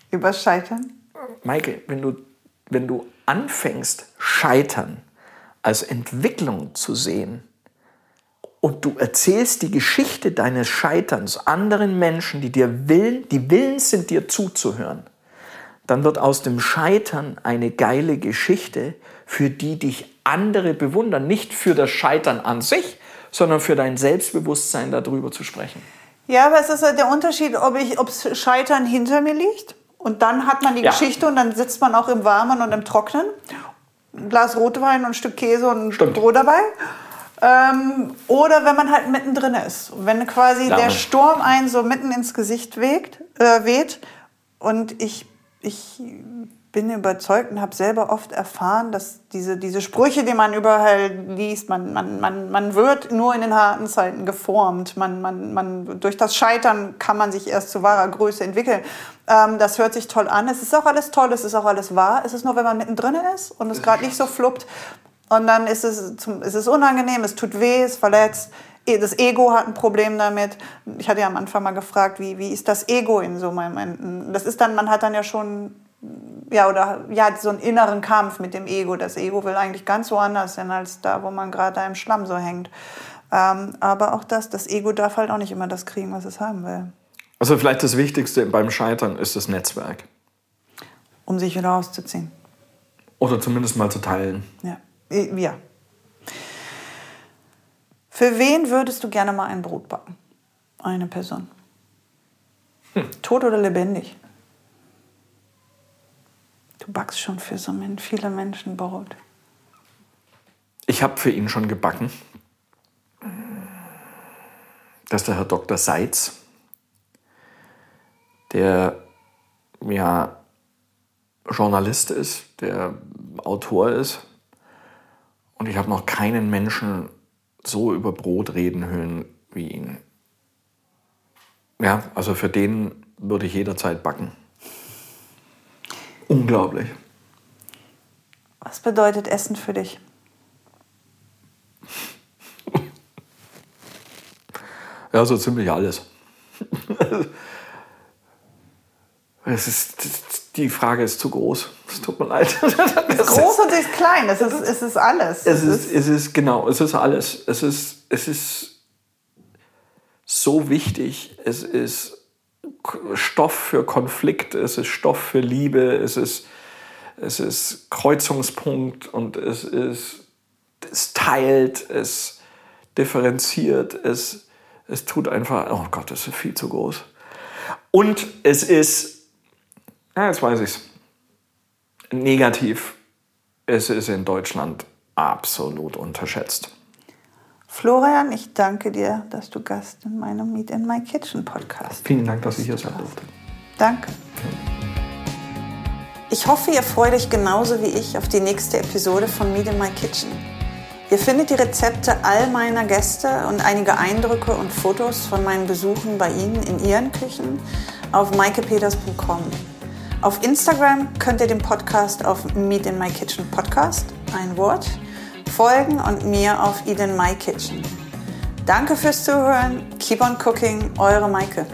Über Scheitern? Maike, wenn du, wenn du anfängst, Scheitern als Entwicklung zu sehen, und du erzählst die Geschichte deines Scheiterns anderen Menschen, die dir willen, die willens sind, dir zuzuhören, dann wird aus dem Scheitern eine geile Geschichte, für die dich andere bewundern. Nicht für das Scheitern an sich, sondern für dein Selbstbewusstsein darüber zu sprechen. Ja, aber es ist halt der Unterschied, ob ich, Scheitern hinter mir liegt und dann hat man die ja. Geschichte und dann sitzt man auch im Warmen und im Trocknen. Ein Glas Rotwein und ein Stück Käse und ein Stück Brot dabei. Ähm, oder wenn man halt mittendrin ist. Wenn quasi ja. der Sturm einen so mitten ins Gesicht weht, äh, weht und ich, ich bin überzeugt und habe selber oft erfahren, dass diese, diese Sprüche, die man überall liest, man, man, man, man wird nur in den harten Zeiten geformt. Man, man, man, durch das Scheitern kann man sich erst zu wahrer Größe entwickeln. Ähm, das hört sich toll an. Es ist auch alles toll, es ist auch alles wahr. Es ist nur, wenn man mittendrin ist und es gerade nicht so fluppt, und dann ist es, ist es unangenehm, es tut weh, es verletzt. das Ego hat ein Problem damit. Ich hatte ja am Anfang mal gefragt, wie, wie ist das Ego in so Momenten? Das ist dann, man hat dann ja schon, ja, oder ja, so einen inneren Kampf mit dem Ego. Das Ego will eigentlich ganz woanders hin als da, wo man gerade im Schlamm so hängt. Ähm, aber auch das, das Ego darf halt auch nicht immer das kriegen, was es haben will. Also vielleicht das Wichtigste beim Scheitern ist das Netzwerk. Um sich wieder auszuziehen. Oder zumindest mal zu teilen. Ja. Ja. Für wen würdest du gerne mal ein Brot backen? Eine Person. Hm. Tot oder lebendig? Du backst schon für so viele Menschen Brot. Ich habe für ihn schon gebacken. Das ist der Herr Dr. Seitz, der ja Journalist ist, der Autor ist. Und ich habe noch keinen Menschen so über Brot reden hören wie ihn. Ja, also für den würde ich jederzeit backen. Unglaublich. Was bedeutet Essen für dich? Ja, so ziemlich alles. Es ist, die Frage ist zu groß. Es tut mir leid. Es ist groß und es ist klein. Es ist, es ist alles. Es ist, es ist genau, es ist alles. Es ist, es ist so wichtig. Es ist Stoff für Konflikt. Es ist Stoff für Liebe. Es ist, es ist Kreuzungspunkt und es ist, es teilt, es differenziert, es, es tut einfach, oh Gott, das ist viel zu groß. Und es ist ja, jetzt weiß ich's. Negativ. Es ist in Deutschland absolut unterschätzt. Florian, ich danke dir, dass du Gast in meinem Meet in My Kitchen Podcast Vielen Dank, dass ich hier sein durfte. Danke. Ich hoffe, ihr freut euch genauso wie ich auf die nächste Episode von Meet in My Kitchen. Ihr findet die Rezepte all meiner Gäste und einige Eindrücke und Fotos von meinen Besuchen bei Ihnen in Ihren Küchen auf maikepeters.com. Auf Instagram könnt ihr dem Podcast auf Meet in My Kitchen Podcast, ein Wort, folgen und mir auf Eat in My Kitchen. Danke fürs Zuhören. Keep on cooking, eure Maike.